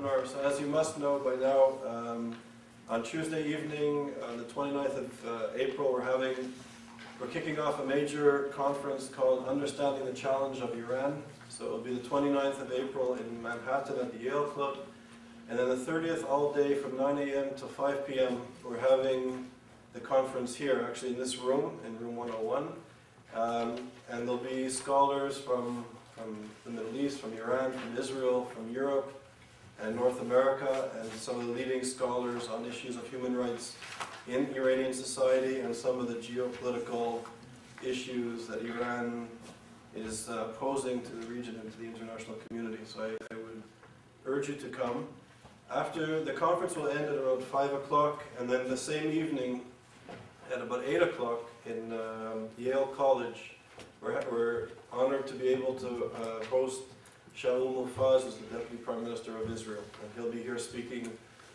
So as you must know by now, um, on Tuesday evening, on the 29th of uh, April, we're having, we're kicking off a major conference called Understanding the Challenge of Iran. So it'll be the 29th of April in Manhattan at the Yale Club. And then the 30th all day from 9 a.m. to 5 p.m. we're having the conference here, actually in this room, in room 101. Um, and there'll be scholars from, from the Middle East, from Iran, from Israel, from Europe, and North America, and some of the leading scholars on issues of human rights in Iranian society and some of the geopolitical issues that Iran is uh, posing to the region and to the international community. So I, I, would urge you to come. After the conference will end at around 5 o'clock, and then the same evening at about 8 o'clock in um, Yale College, we're, we're honored to be able to uh, host Shaul Mofaz is the Deputy Prime Minister of Israel, and he'll be here speaking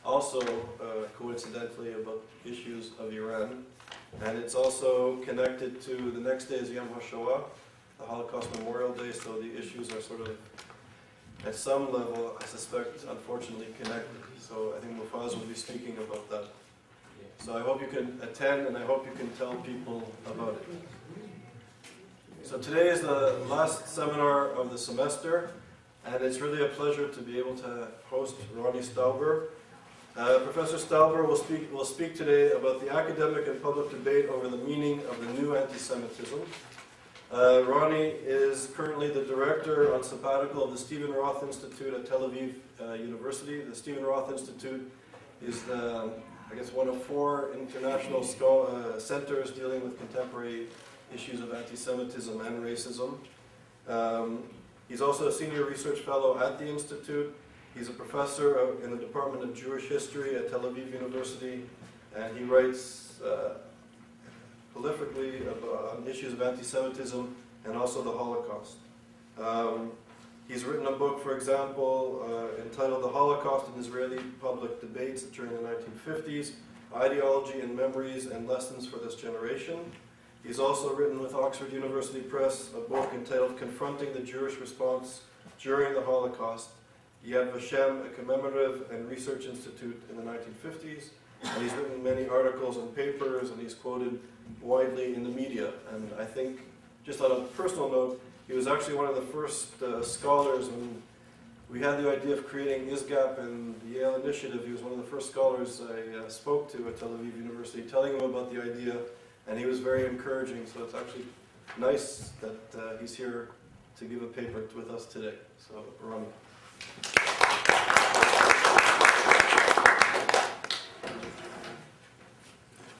also, uh, coincidentally, about issues of Iran. And it's also connected to the next day is Yom HaShoah, the Holocaust Memorial Day, so the issues are sort of, at some level, I suspect, unfortunately connected. So I think Mofaz will be speaking about that. So I hope you can attend and I hope you can tell people about it. So today is the last seminar of the semester. And it's really a pleasure to be able to host Roni Stauber. Uh, Professor Stauber will speak, will speak today about the academic and public debate over the meaning of the new anti-Semitism. Uh, Ronnie is currently the director on sabbatical of the Stephen Roth Institute at Tel Aviv uh, University. The Stephen Roth Institute is, the, I guess, one of four international uh, centers dealing with contemporary issues of anti-Semitism and racism. Um, He's also a senior research fellow at the Institute. He's a professor of, in the Department of Jewish History at Tel Aviv University, and he writes uh, prolifically on issues of anti-Semitism and also the Holocaust. Um, he's written a book, for example, uh, entitled The Holocaust in Israeli Public Debates during the 1950s, Ideology and Memories and Lessons for This Generation. He's also written with Oxford University Press a book entitled Confronting the Jewish Response During the Holocaust, Yad Vashem, a commemorative and research institute in the 1950s. And he's written many articles and papers, and he's quoted widely in the media. And I think, just on a personal note, he was actually one of the first uh, scholars when we had the idea of creating ISGAP and the Yale Initiative. He was one of the first scholars I uh, spoke to at Tel Aviv University, telling him about the idea and he was very encouraging, so it's actually nice that uh, he's here to give a paper with us today. So, Roni.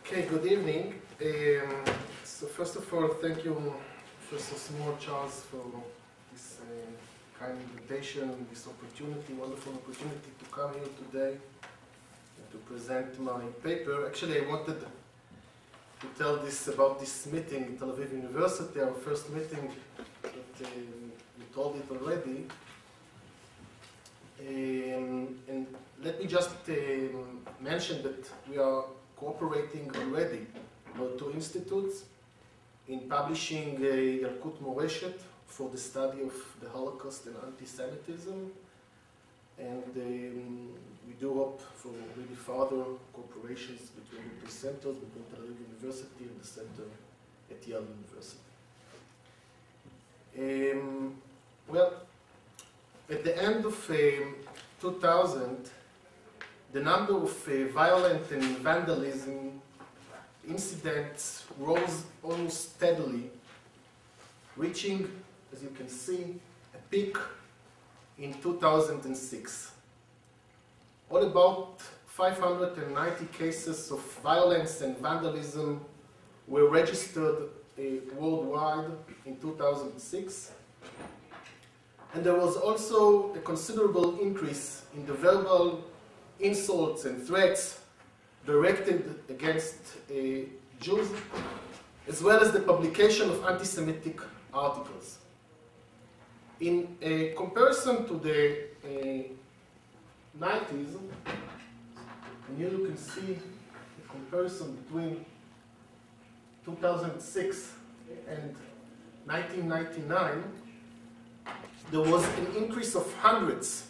Okay, good evening. Um, so first of all, thank you, Professor Small Charles, for this uh, kind invitation, this opportunity, wonderful opportunity to come here today and to present my paper. Actually, I wanted to tell this about this meeting in Tel Aviv University, our first meeting that um, told it already. Um, and let me just um, mention that we are cooperating already with two institutes in publishing a Yalkut Moreshet for the study of the Holocaust and anti-Semitism. And um, we do hope for really further cooperations between the two centers, between Tel Aviv University and the center at Yale University. Um, well, at the end of um, 2000, the number of uh, violent and vandalism incidents rose almost steadily, reaching, as you can see, a peak in 2006. All about 590 cases of violence and vandalism were registered uh, worldwide in 2006. And there was also a considerable increase in the verbal insults and threats directed against uh, Jews, as well as the publication of anti-Semitic articles. In a comparison to the uh, 90s, and here you can see the comparison between 2006 and 1999, there was an increase of hundreds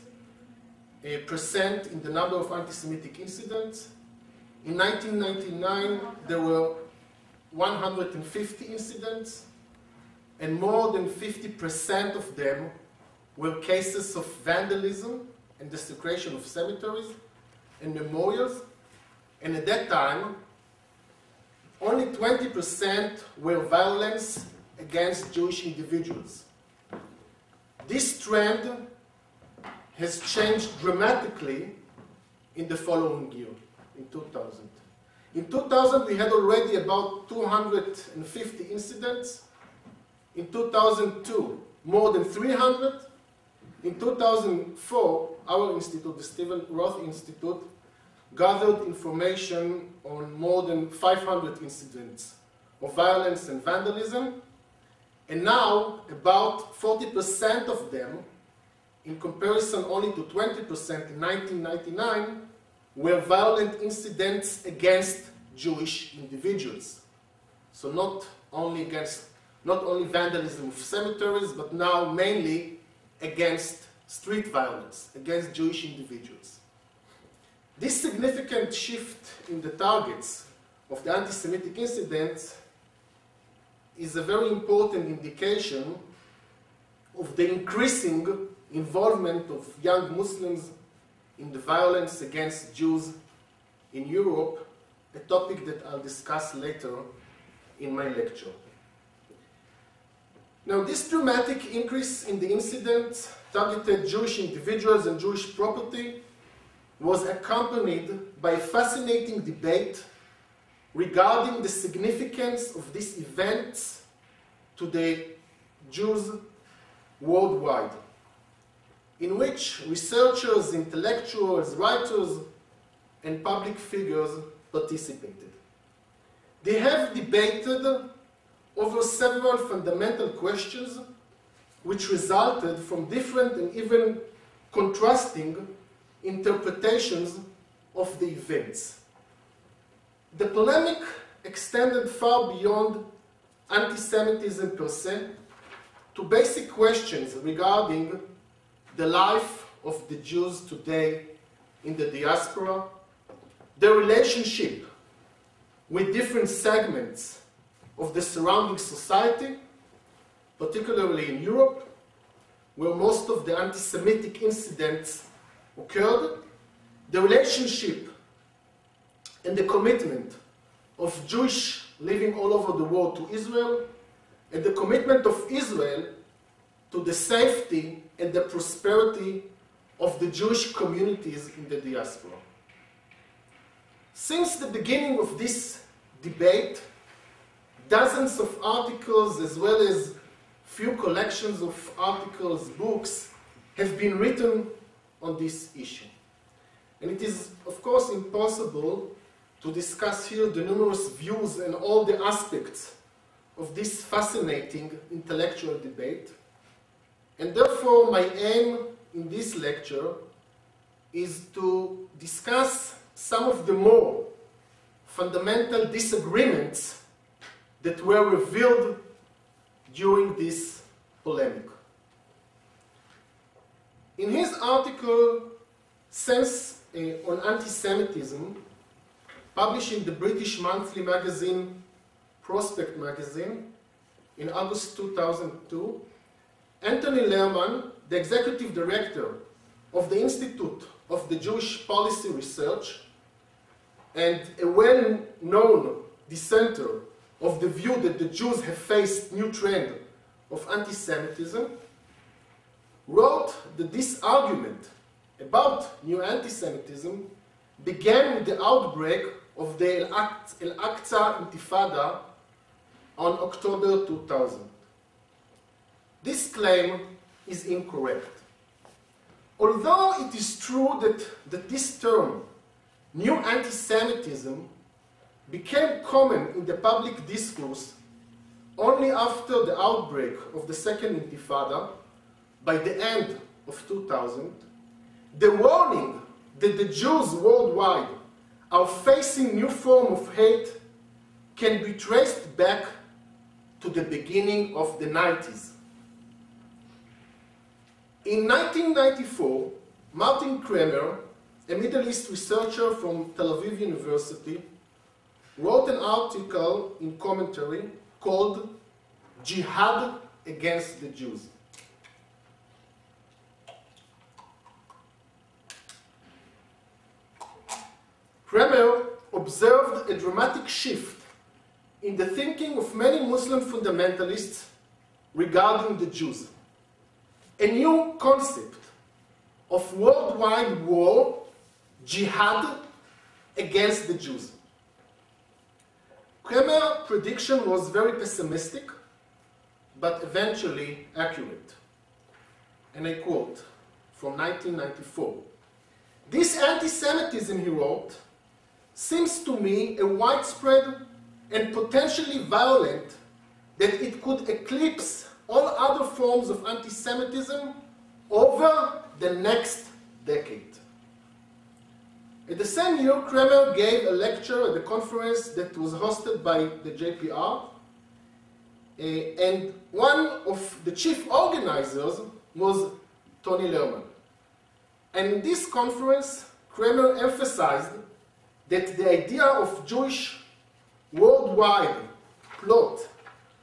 uh, percent in the number of anti-Semitic incidents. In 1999, there were 150 incidents, and more than 50% of them were cases of vandalism and desecration of cemeteries and memorials. And at that time, only 20% were violence against Jewish individuals. This trend has changed dramatically in the following year, in 2000. In 2000, we had already about 250 incidents. In 2002, more than 300. In 2004, our institute, the Stephen Roth Institute, gathered information on more than 500 incidents of violence and vandalism. And now, about 40% of them, in comparison only to 20% in 1999, were violent incidents against Jewish individuals. So not only against, not only vandalism of cemeteries, but now mainly against street violence, against Jewish individuals. This significant shift in the targets of the anti-Semitic incidents is a very important indication of the increasing involvement of young Muslims in the violence against Jews in Europe, a topic that I'll discuss later in my lecture. Now, this dramatic increase in the incidents targeted Jewish individuals and Jewish property was accompanied by a fascinating debate regarding the significance of these events to the Jews worldwide, in which researchers, intellectuals, writers, and public figures participated. They have debated over several fundamental questions which resulted from different and even contrasting interpretations of the events. The polemic extended far beyond anti Semitism per se to basic questions regarding the life of the Jews today in the diaspora, their relationship with different segments of the surrounding society, particularly in Europe, where most of the anti Semitic incidents occurred, the relationship and the commitment of Jewish living all over the world to Israel, and the commitment of Israel to the safety and the prosperity of the Jewish communities in the diaspora. Since the beginning of this debate, dozens of articles as well as few collections of articles, books, have been written on this issue. And it is, of course, impossible to discuss here the numerous views and all the aspects of this fascinating intellectual debate. And therefore, my aim in this lecture is to discuss some of the more fundamental disagreements that were revealed during this polemic. In his article, Sense uh, on Anti-Semitism, published in the British monthly magazine Prospect magazine in August 2002, Anthony Lerman, the executive director of the Institute of the Jewish Policy Research and a well-known dissenter of the view that the Jews have faced new trend of anti-Semitism, wrote that this argument about new anti-Semitism began with the outbreak of the Al-Aqsa Intifada on October 2000. This claim is incorrect. Although it is true that, that this term, new anti-Semitism, became common in the public discourse only after the outbreak of the Second Intifada, by the end of 2000, the warning that the Jews worldwide are facing new form of hate can be traced back to the beginning of the 90s. In 1994, Martin Kramer, a Middle East researcher from Tel Aviv University, wrote an article in commentary called Jihad Against the Jews. Kramer observed a dramatic shift in the thinking of many Muslim fundamentalists regarding the Jews. A new concept of worldwide war, jihad, against the Jews. Kramer's prediction was very pessimistic, but eventually accurate. And I quote from 1994 This anti Semitism, he wrote, seems to me a widespread and potentially violent that it could eclipse all other forms of anti Semitism over the next decade. In the same year, Kramer gave a lecture at a conference that was hosted by the JPR, uh, and one of the chief organizers was Tony Lerman. And in this conference, Kramer emphasized that the idea of Jewish worldwide plot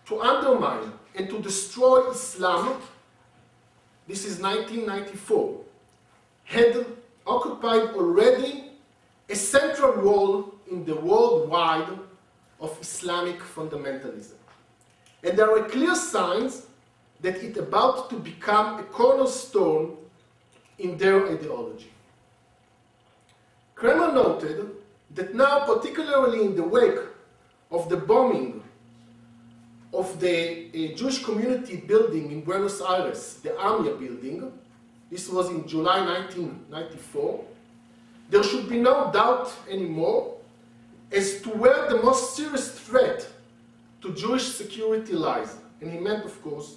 to undermine and to destroy Islam, this is 1994, had occupied already a central role in the worldwide of Islamic fundamentalism. And there are clear signs that it's about to become a cornerstone in their ideology. Kramer noted that now, particularly in the wake of the bombing of the uh, Jewish community building in Buenos Aires, the AMIA building, this was in July 1994, there should be no doubt anymore as to where the most serious threat to Jewish security lies. And he meant, of course,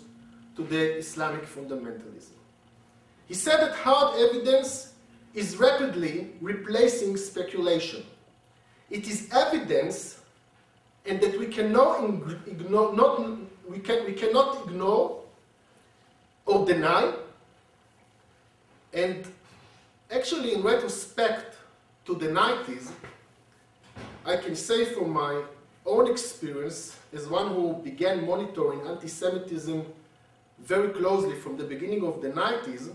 to the Islamic fundamentalism. He said that hard evidence is rapidly replacing speculation. It is evidence and that we cannot ignore, not, we, can, we cannot ignore or deny. And actually, in retrospect to the 90s, I can say from my own experience, as one who began monitoring anti Semitism very closely from the beginning of the 90s,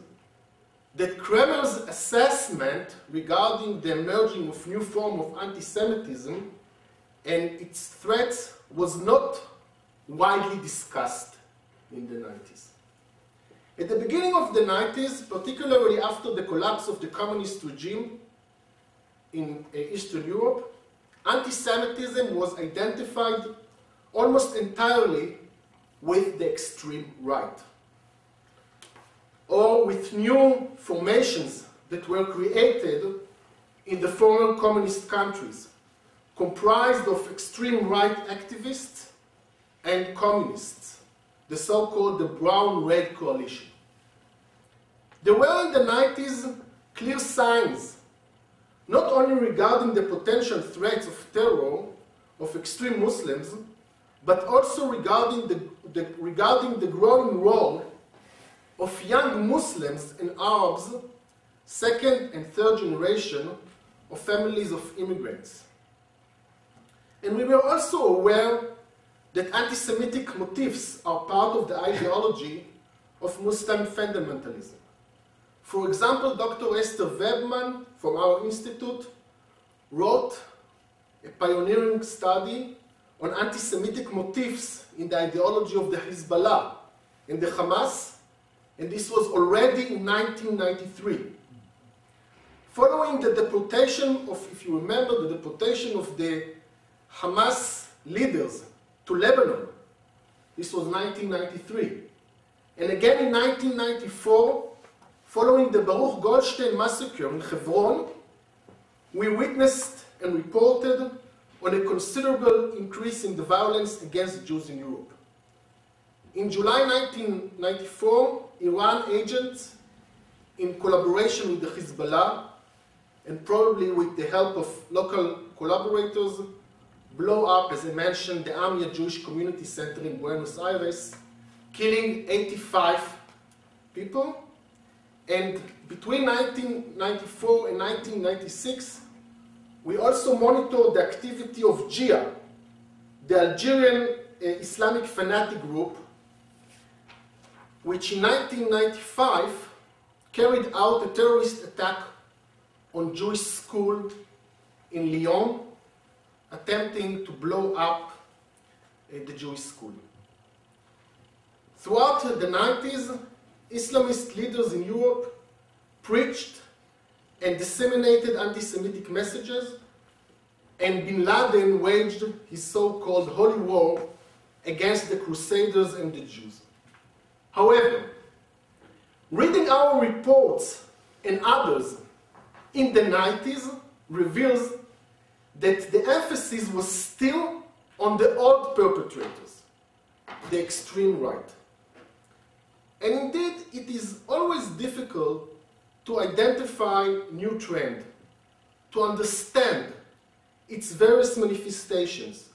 that Kramer's assessment regarding the emerging of new form of anti-Semitism and its threats was not widely discussed in the 90s. At the beginning of the 90s, particularly after the collapse of the communist regime in uh, Eastern Europe, anti-Semitism was identified almost entirely with the extreme right or with new formations that were created in the former communist countries, comprised of extreme right activists and communists, the so-called the brown-red coalition. There were in the 90s clear signs, not only regarding the potential threats of terror of extreme Muslims, but also regarding the, the regarding the growing role of young Muslims and Arabs, second and third generation of families of immigrants. And we were also aware that anti-Semitic motifs are part of the ideology of Muslim fundamentalism. For example, Dr. Esther Webman from our institute wrote a pioneering study on anti-Semitic motifs in the ideology of the Hezbollah and the Hamas and this was already in 1993. Following the deportation of, if you remember, the deportation of the Hamas leaders to Lebanon, this was 1993. And again in 1994, following the Baruch Goldstein massacre in Hebron, we witnessed and reported on a considerable increase in the violence against Jews in Europe. In July 1994, Iran agents, in collaboration with the Hezbollah, and probably with the help of local collaborators, blow up, as I mentioned, the Amia Jewish Community Center in Buenos Aires, killing 85 people. And between 1994 and 1996, we also monitored the activity of JIA, the Algerian uh, Islamic fanatic group, which in 1995 carried out a terrorist attack on Jewish school in Lyon, attempting to blow up uh, the Jewish school. Throughout the 90s, Islamist leaders in Europe preached and disseminated anti-Semitic messages, and bin Laden waged his so-called holy war against the Crusaders and the Jews. However, reading our reports and others in the 90s reveals that the emphasis was still on the old perpetrators, the extreme right. And indeed, it is always difficult to identify new trend, to understand its various manifestations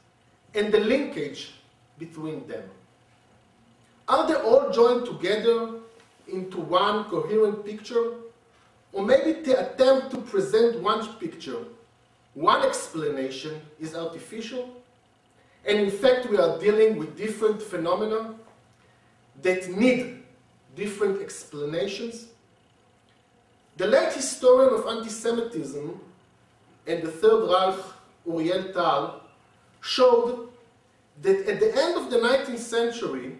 and the linkage between them. Are they all joined together into one coherent picture? Or maybe they attempt to present one picture, one explanation is artificial, and in fact we are dealing with different phenomena that need different explanations. The late historian of anti-Semitism and the Third Reich, Uriel Tal, showed that at the end of the 19th century,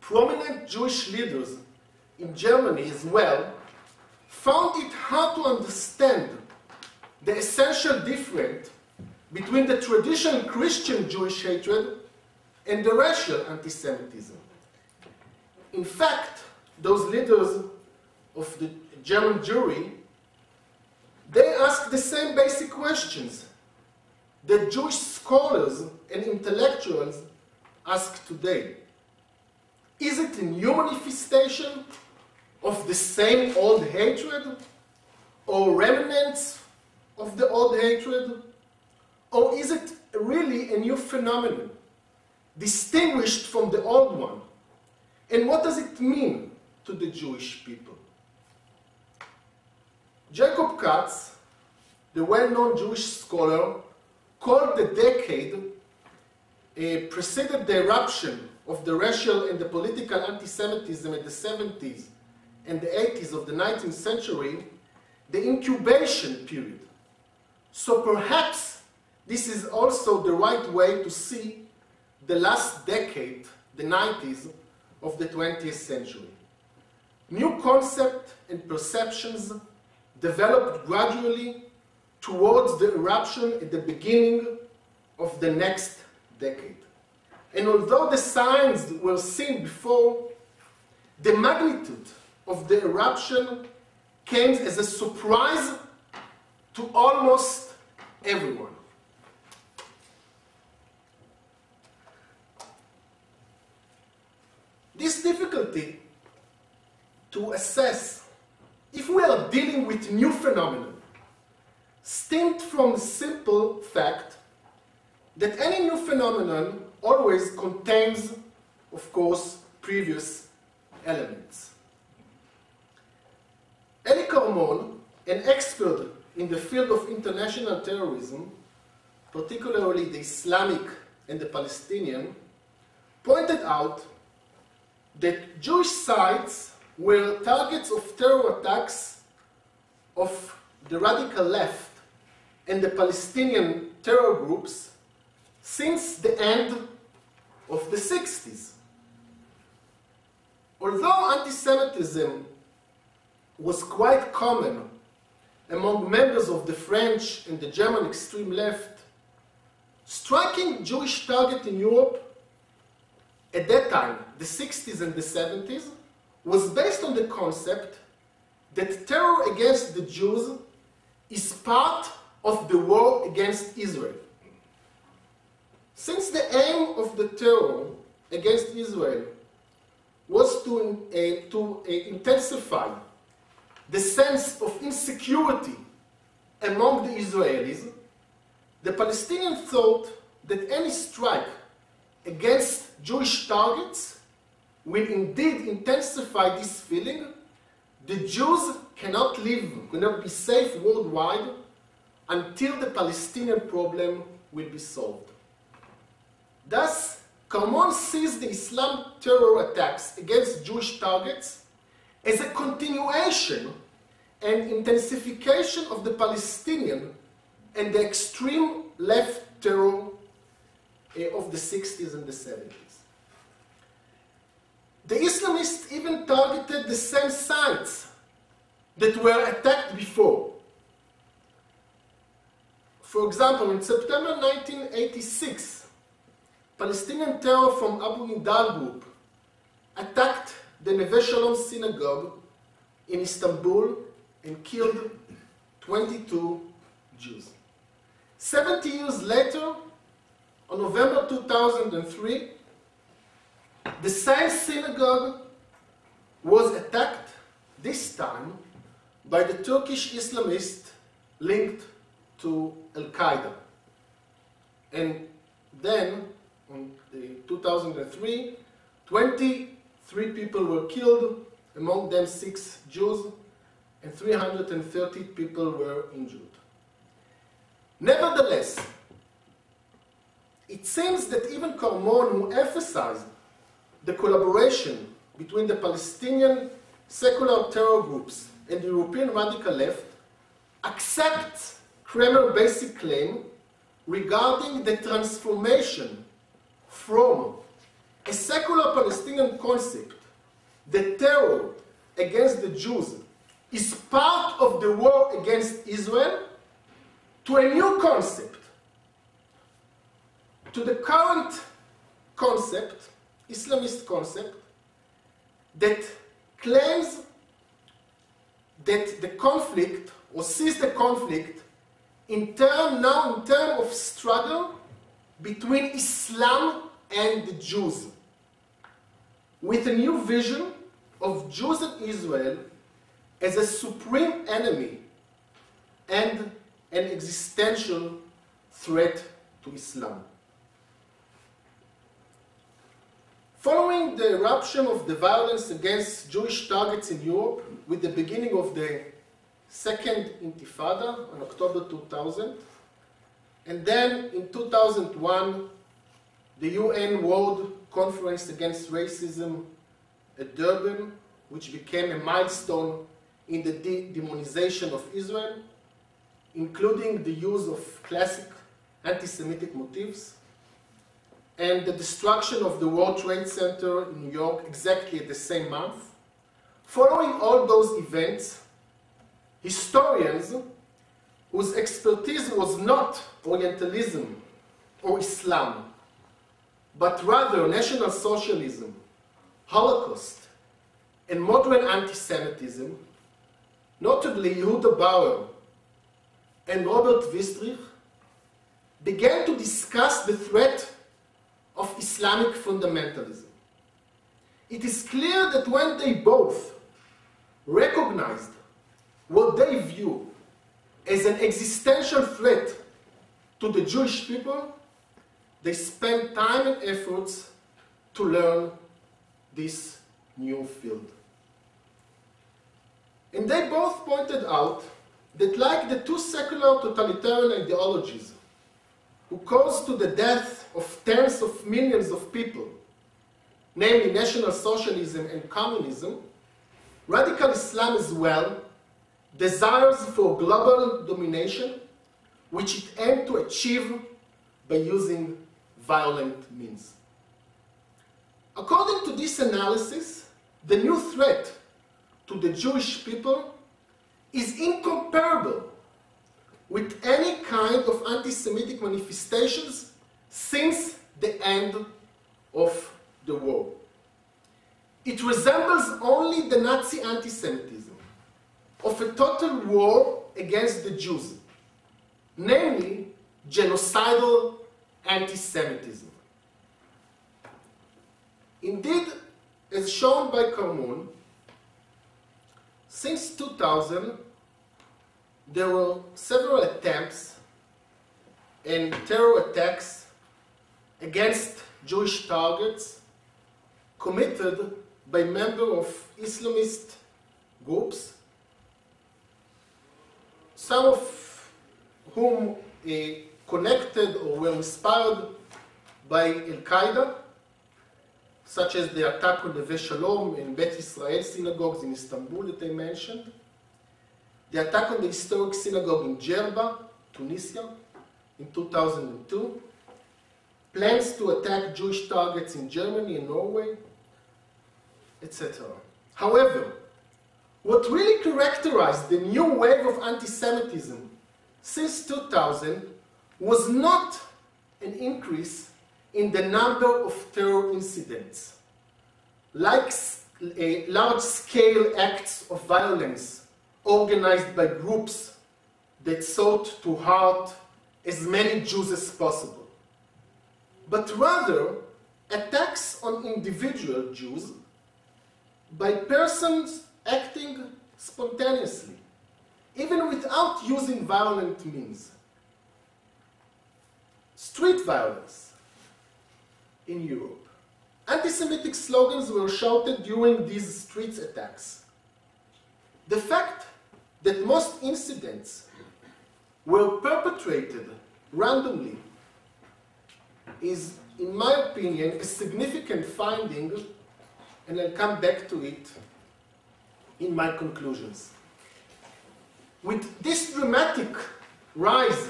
prominent Jewish leaders in Germany as well found it hard to understand the essential difference between the traditional Christian Jewish hatred and the racial anti-Semitism. In fact, those leaders of the German Jewry, they ask the same basic questions that Jewish scholars and intellectuals ask today. Is it a new manifestation of the same old hatred, or remnants of the old hatred? Or is it really a new phenomenon, distinguished from the old one? And what does it mean to the Jewish people? Jacob Katz, the well-known Jewish scholar, called the decade uh, preceded the eruption of the racial and the political anti-Semitism in the 70s and the 80s of the 19th century, the incubation period. So perhaps this is also the right way to see the last decade, the 90s, of the 20th century. New concepts and perceptions developed gradually towards the eruption at the beginning of the next decade. And although the signs were seen before, the magnitude of the eruption came as a surprise to almost everyone. This difficulty to assess if we are dealing with new phenomenon, stemmed from the simple fact that any new phenomenon always contains, of course, previous elements. Ely Karmon, an expert in the field of international terrorism, particularly the Islamic and the Palestinian, pointed out that Jewish sites were targets of terror attacks of the radical left and the Palestinian terror groups since the end of the 60s. Although anti-Semitism was quite common among members of the French and the German extreme left, striking Jewish target in Europe at that time, the 60s and the 70s, was based on the concept that terror against the Jews is part of the war against Israel. Since the aim of the terror against Israel was to, uh, to uh, intensify the sense of insecurity among the Israelis, the Palestinians thought that any strike against Jewish targets will indeed intensify this feeling the Jews cannot live, cannot be safe worldwide until the Palestinian problem will be solved. Thus, Karmon sees the Islam terror attacks against Jewish targets as a continuation and intensification of the Palestinian and the extreme left terror uh, of the 60s and the 70s. The Islamists even targeted the same sites that were attacked before. For example, in September 1986, Palestinian terror from Abu Nidal group attacked the Neve Shalom synagogue in Istanbul and killed 22 Jews. 70 years later, on November 2003, the same synagogue was attacked, this time by the Turkish Islamists linked to Al Qaeda. And then, in 2003, 23 people were killed, among them six Jews, and 330 people were injured. Nevertheless, it seems that even Karmon, who emphasized the collaboration between the Palestinian secular terror groups and the European radical left, accepts Kramer's basic claim regarding the transformation from a secular Palestinian concept the terror against the Jews is part of the war against Israel to a new concept, to the current concept, Islamist concept, that claims that the conflict, or sees the conflict, in term now in terms of struggle between Islam and the Jews, with a new vision of Jews and Israel as a supreme enemy and an existential threat to Islam. Following the eruption of the violence against Jewish targets in Europe with the beginning of the Second Intifada on October 2000, and then in 2001, the UN World Conference Against Racism at Durban, which became a milestone in the de demonization of Israel, including the use of classic anti-Semitic motifs, and the destruction of the World Trade Center in New York exactly at the same month. Following all those events, historians whose expertise was not Orientalism or Islam, but rather National Socialism, Holocaust, and modern anti-Semitism, notably Yehuda Bauer and Robert Wistrich, began to discuss the threat of Islamic fundamentalism. It is clear that when they both recognized what they view as an existential threat to the Jewish people, they spent time and efforts to learn this new field. And they both pointed out that like the two secular totalitarian ideologies who caused to the death of tens of millions of people, namely National Socialism and Communism, radical Islam as well desires for global domination, which it aimed to achieve by using violent means. According to this analysis, the new threat to the Jewish people is incomparable with any kind of anti-Semitic manifestations since the end of the war. It resembles only the Nazi anti-Semitism of a total war against the Jews, namely genocidal anti-Semitism. Indeed, as shown by Karmon, since 2000, there were several attempts and terror attacks against Jewish targets committed by members of Islamist groups, some of whom uh, connected or were inspired by Al Qaeda, such as the attack on the Shalom and Bet Israel synagogues in Istanbul that I mentioned, the attack on the historic synagogue in Djerba, Tunisia, in 2002, plans to attack Jewish targets in Germany and Norway, etc. However, what really characterized the new wave of anti-Semitism since 2000 was not an increase in the number of terror incidents, like large-scale acts of violence organized by groups that sought to hurt as many Jews as possible, but rather attacks on individual Jews by persons acting spontaneously, even without using violent means. Street violence in Europe. Anti-Semitic slogans were shouted during these street attacks. The fact that most incidents were perpetrated randomly is, in my opinion, a significant finding, and I'll come back to it in my conclusions. With this dramatic rise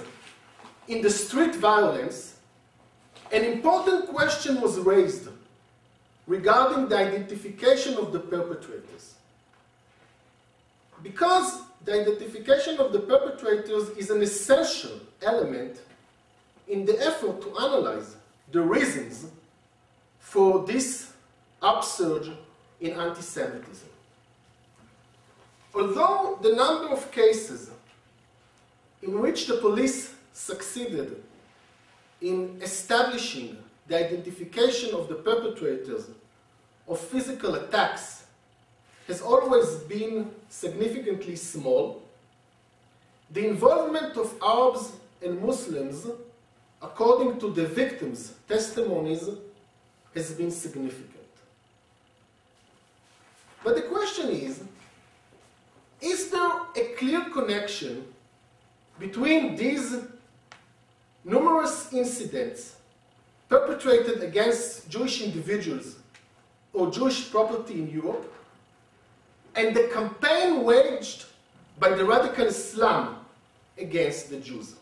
in the street violence, an important question was raised regarding the identification of the perpetrators. Because the identification of the perpetrators is an essential element in the effort to analyze the reasons for this upsurge in anti-Semitism. Although the number of cases in which the police succeeded in establishing the identification of the perpetrators of physical attacks has always been significantly small, the involvement of Arabs and Muslims, according to the victims' testimonies, has been significant. But the question is, is there a clear connection between these numerous incidents perpetrated against Jewish individuals or Jewish property in Europe and the campaign waged by the radical Islam against the Jews?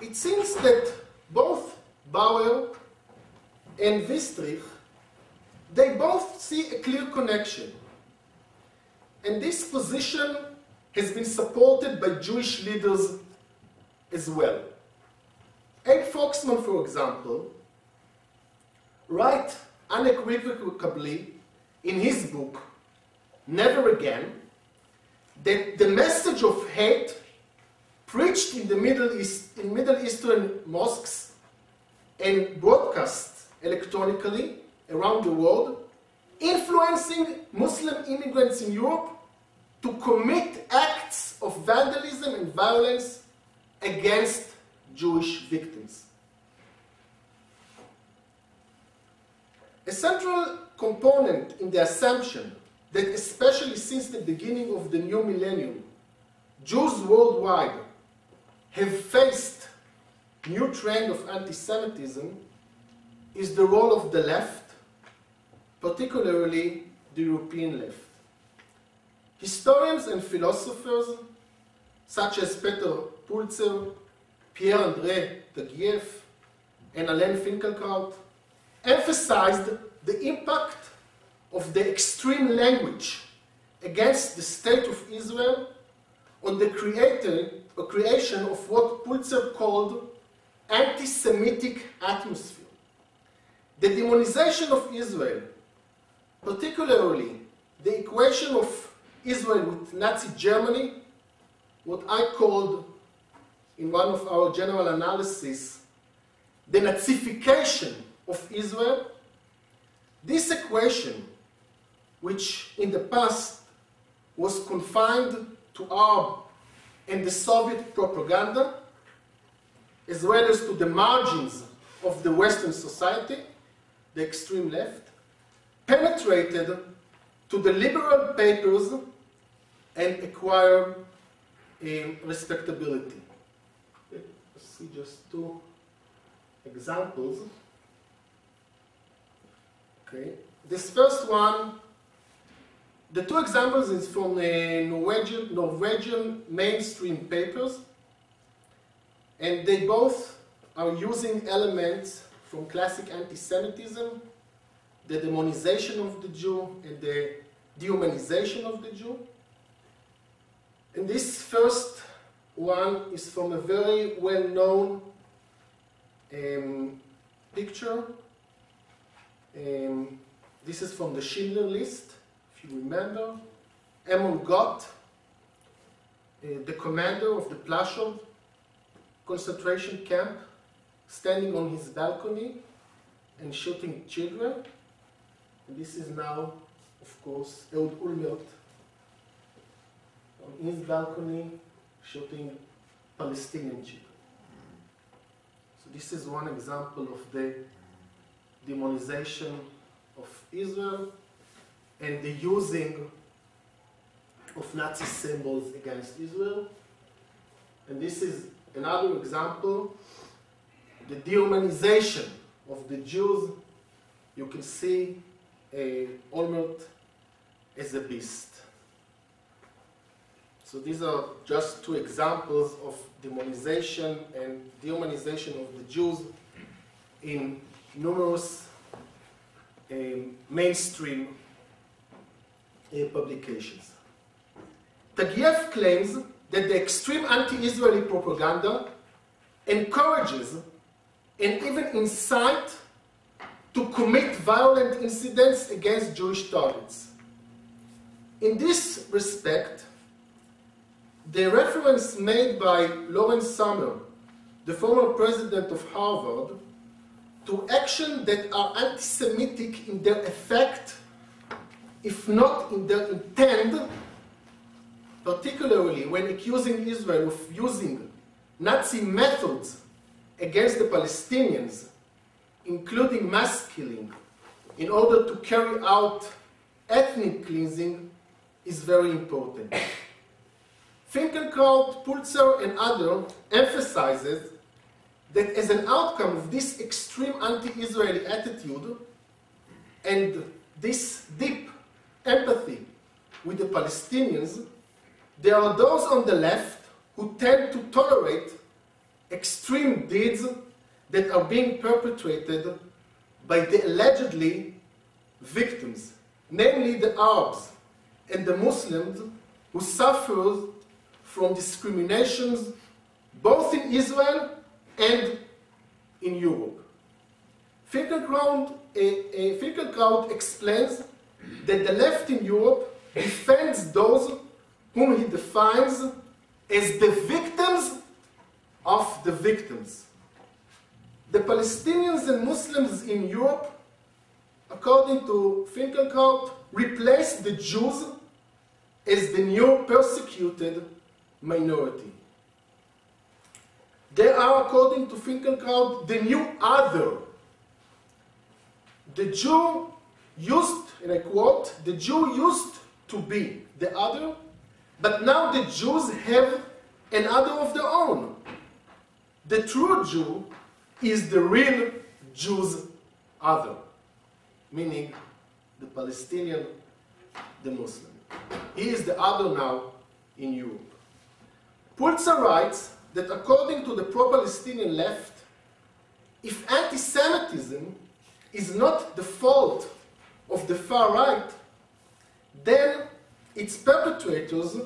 It seems that both Bauer and Wistrich, they both see a clear connection and this position has been supported by Jewish leaders as well. Abe Foxman, for example, writes unequivocally in his book, Never Again, that the message of hate preached in the Middle East, in Middle Eastern mosques and broadcast electronically around the world influencing Muslim immigrants in Europe to commit acts of vandalism and violence against Jewish victims. A central component in the assumption that especially since the beginning of the new millennium, Jews worldwide have faced new trend of anti-Semitism is the role of the left particularly the European left. Historians and philosophers such as Peter Pulzer, Pierre-André Taguieff, and Alain Finkielkraut emphasized the impact of the extreme language against the state of Israel on the creator, or creation of what Pulzer called anti-Semitic atmosphere. The demonization of Israel particularly the equation of Israel with Nazi Germany, what I called in one of our general analysis, the Nazification of Israel, this equation, which in the past was confined to Arab and the Soviet propaganda, as well as to the margins of the Western society, the extreme left, penetrated to the liberal papers and acquired um, respectability. See just two examples. Okay, this first one, the two examples is from a Norwegian, Norwegian mainstream papers, and they both are using elements from classic anti-Semitism, the demonization of the Jew and the dehumanization of the Jew. In this first one is from a very well-known um, picture. Um, this is from the Schindler List, if you remember. Amon Göth, uh, the commander of the Plaszow concentration camp, standing on his balcony and shooting children. And this is now, of course, Ehud Olmert on his balcony shooting Palestinian children. So this is one example of the demonization of Israel and the using of Nazi symbols against Israel. And this is another example, the dehumanization of the Jews. You can see uh, Olmert as a beast. So these are just two examples of demonization and dehumanization of the Jews in numerous um, mainstream uh, publications. Taguieff claims that the extreme anti-Israeli propaganda encourages and even incites to commit violent incidents against Jewish targets. In this respect, the reference made by Lawrence Summer, the former president of Harvard, to actions that are anti-Semitic in their effect, if not in their intent, particularly when accusing Israel of using Nazi methods against the Palestinians, including mass killing, in order to carry out ethnic cleansing, is very important. Finkielkraut, Pulzer, and others emphasizes that as an outcome of this extreme anti-Israeli attitude and this deep empathy with the Palestinians, there are those on the left who tend to tolerate extreme deeds that are being perpetrated by the allegedly victims, namely the Arabs and the Muslims who suffer from discriminations both in Israel and in Europe. Finkielkraut, Finkielkraut explains that the left in Europe defends those whom he defines as the victims of the victims. The Palestinians and Muslims in Europe, according to Finkielkraut, replaced the Jews as the new persecuted minority. They are, according to Finkielkraut, the new other. The Jew used, and I quote, the Jew used to be the other, but now the Jews have an other of their own. The true Jew is the real Jew's other, meaning the Palestinian, the Muslim. He is the other now in Europe. Pulzer writes that according to the pro-Palestinian left, if anti-Semitism is not the fault of the far right, then its perpetrators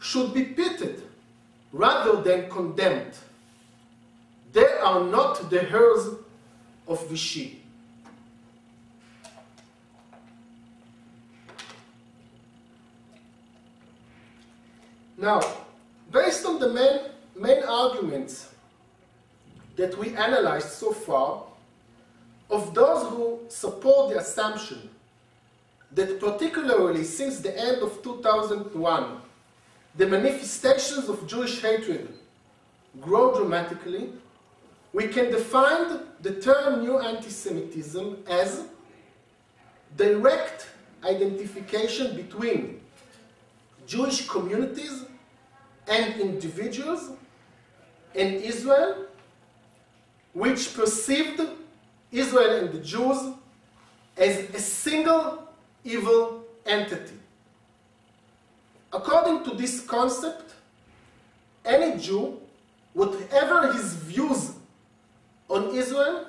should be pitied rather than condemned. They are not the heirs of Vichy. Now, based on the main, main arguments that we analyzed so far, of those who support the assumption that particularly since the end of 2001, the manifestations of Jewish hatred grow dramatically, we can define the term new anti-Semitism as direct identification between Jewish communities and individuals in Israel which perceived Israel and the Jews as a single evil entity. According to this concept, any Jew, whatever his views on Israel,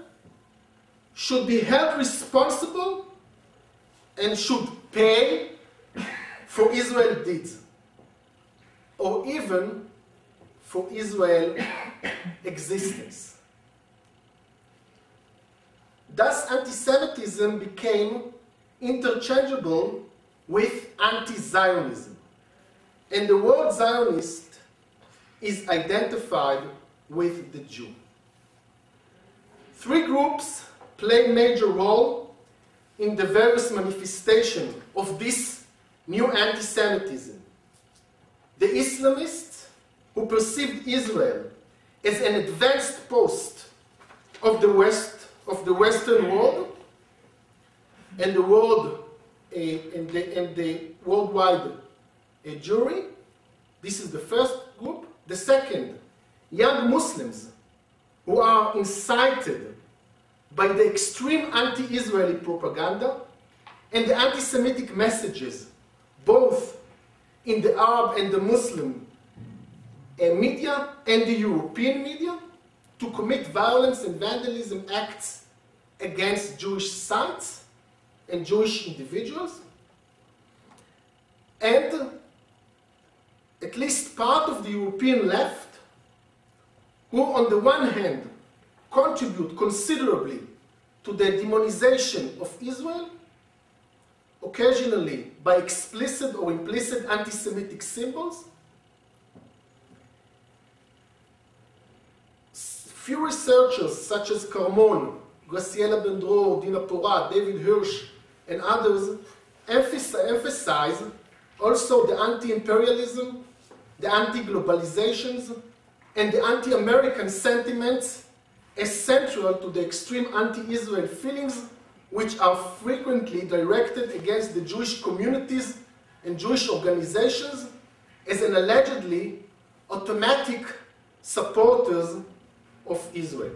should be held responsible and should pay for Israel deeds, or even for Israel existence. Thus, anti-Semitism became interchangeable with anti-Zionism. And the word Zionist is identified with the Jew. Three groups play major role in the various manifestations of this new anti-Semitism. The Islamists, who perceived Israel as an advanced post of the West, of the Western world, and the world, uh, and, the, and the worldwide uh, Jewry. This is the first group. The second, young Muslims who are incited by the extreme anti-Israeli propaganda and the anti-Semitic messages, both in the Arab and the Muslim uh, media and the European media, to commit violence and vandalism acts against Jewish sites and Jewish individuals. And at least part of the European left, who on the one hand contribute considerably to the demonization of Israel, occasionally by explicit or implicit anti-Semitic symbols. Few researchers such as Karmon, Graciela Ben-Dror, Dina Porat, David Hirsch, and others emphasize also the anti-imperialism, the anti-globalizations, and the anti-American sentiments as central to the extreme anti-Israel feelings which are frequently directed against the Jewish communities and Jewish organizations as an allegedly automatic supporters of Israel.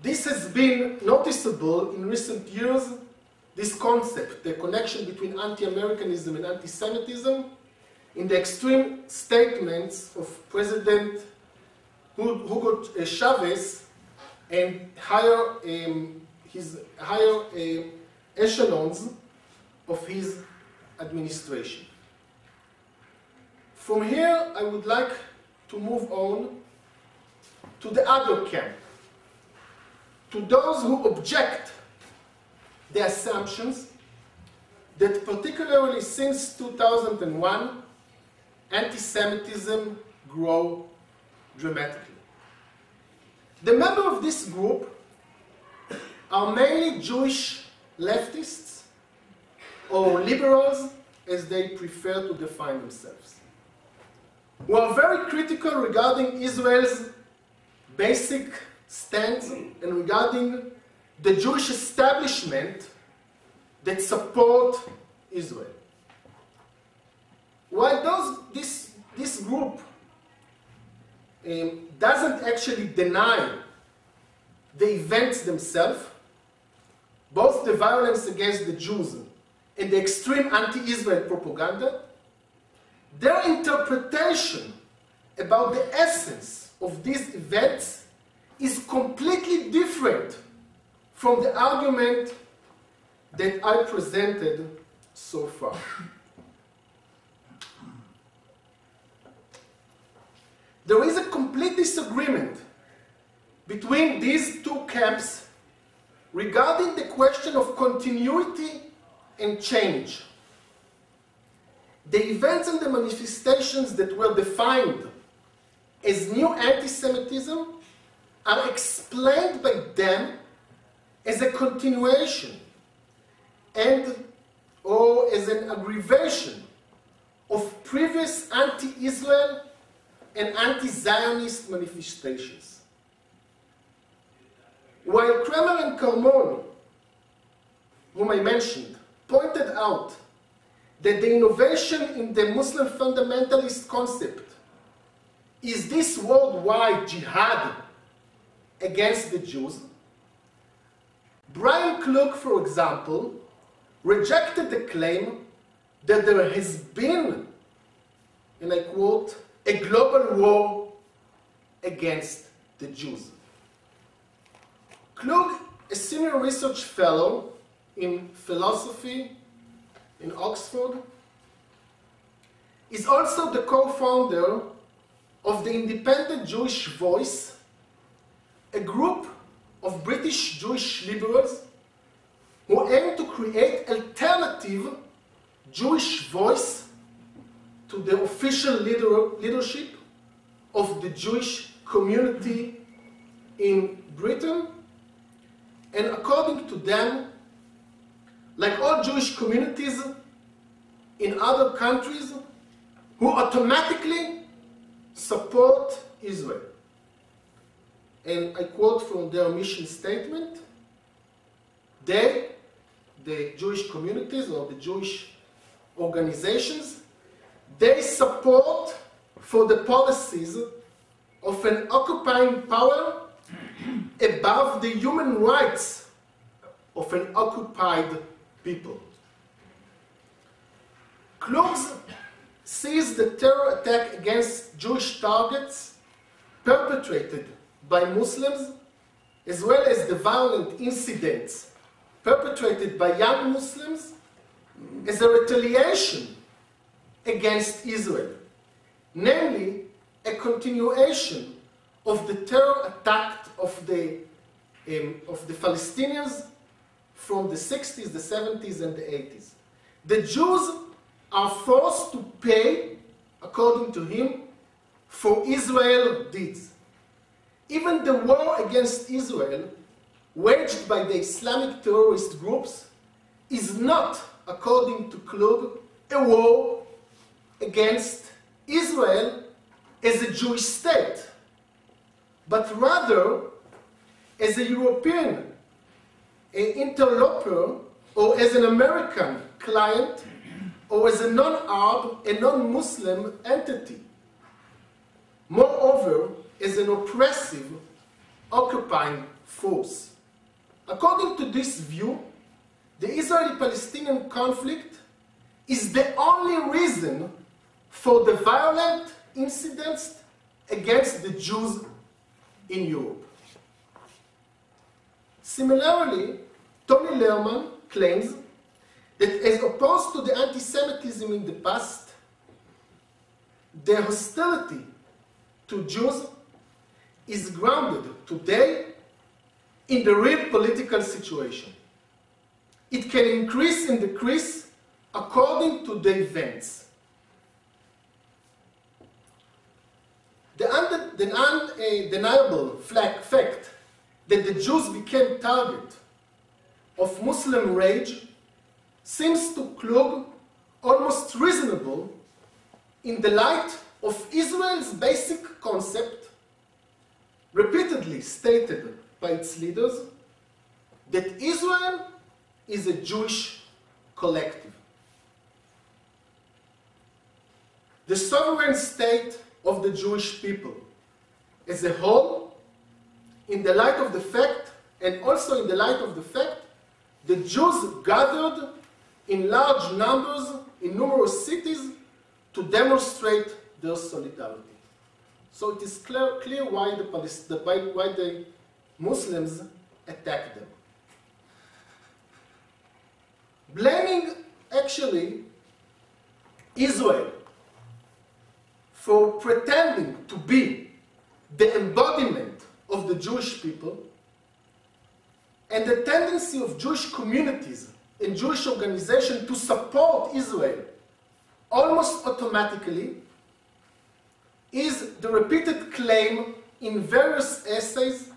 This has been noticeable in recent years, this concept, the connection between anti-Americanism and anti-Semitism, in the extreme statements of President Hugo Chavez and higher, um, his higher uh, echelons of his administration. From here, I would like to move on to the other camp, to those who object the assumptions that particularly since 2001, anti-Semitism grew dramatically. The members of this group are mainly Jewish leftists or liberals, as they prefer to define themselves, who are very critical regarding Israel's basic stance and regarding the Jewish establishment that support Israel. While those, this, this group um, doesn't actually deny the events themselves, both the violence against the Jews and the extreme anti-Israel propaganda, their interpretation about the essence of these events is completely different from the argument that I presented so far. There is a complete disagreement between these two camps regarding the question of continuity and change. The events and the manifestations that were defined as new anti-Semitism are explained by them as a continuation and or as an aggravation of previous anti-Israel and anti-Zionist manifestations. While Kramer and Karmon, whom I mentioned, pointed out that the innovation in the Muslim fundamentalist concept is this worldwide jihad against the Jews. Brian Klug, for example, rejected the claim that there has been, and I quote, a global war against the Jews. Klug, a senior research fellow in philosophy in Oxford, is also the co-founder of the Independent Jewish Voice, a group of British Jewish liberals who aim to create alternative Jewish voice to the official leader, leadership of the Jewish community in Britain. And according to them, like all Jewish communities in other countries, who automatically support Israel. And I quote from their mission statement they, the Jewish communities or the Jewish organizations, they support for the policies of an occupying power above the human rights of an occupied people. Klugs sees the terror attack against Jewish targets perpetrated by Muslims, as well as the violent incidents perpetrated by young Muslims, as a retaliation against Israel, namely a continuation of the terror attack of the, um, of the Palestinians from the 60s, the 70s, and the 80s. The Jews are forced to pay, according to him, for Israel deeds. Even the war against Israel, waged by the Islamic terrorist groups, is not, according to Klug, a war against Israel as a Jewish state, but rather as a European interloper or as an American client or as a non-Arab, a non-Muslim entity. Moreover, as an oppressive, occupying force. According to this view, the Israeli-Palestinian conflict is the only reason for the violent incidents against the Jews in Europe. Similarly, Tony Lerman claims that as opposed to the anti-Semitism in the past, the hostility to Jews is grounded today in the real political situation. It can increase and decrease according to the events. The, undeniable fact that the Jews became target of Muslim rage seems to Klug almost reasonable in the light of Israel's basic concept, repeatedly stated by its leaders, that Israel is a Jewish collective. The sovereign state of the Jewish people as a whole, in the light of the fact, and also in the light of the fact, the Jews gathered in large numbers in numerous cities to demonstrate their solidarity. So it is clear, clear why, the, why the Muslims attacked them. Blaming actually Israel for pretending to be the embodiment of the Jewish people and the tendency of Jewish communities and Jewish organizations to support Israel almost automatically is the repeated claim in various essays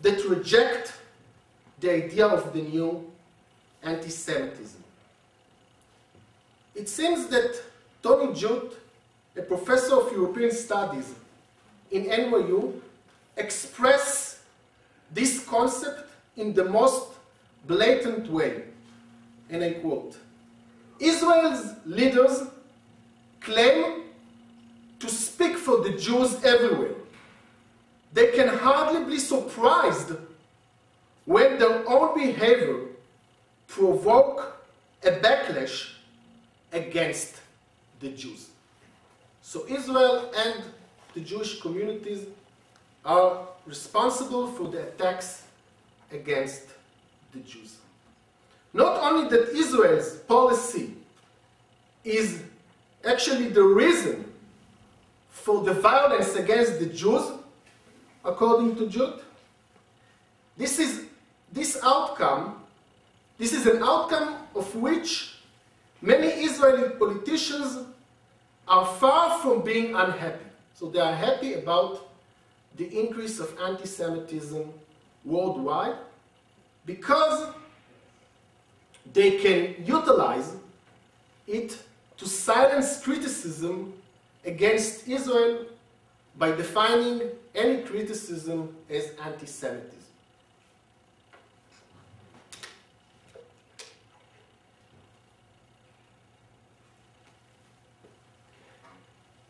that reject the idea of the new anti-Semitism. It seems that Tony Judt, a professor of European Studies in NYU, expressed this concept in the most blatant way. And I quote Israel's leaders claim to speak for the Jews everywhere. They can hardly be surprised when their own behavior provoke a backlash against the Jews. So Israel and the Jewish communities are responsible for the attacks against the Jews. Not only that Israel's policy is actually the reason for the violence against the Jews, according to Judt, this is this outcome, this is an outcome of which many Israeli politicians are far from being unhappy. So they are happy about the increase of anti-Semitism worldwide because they can utilize it to silence criticism against Israel by defining any criticism as anti-Semitism.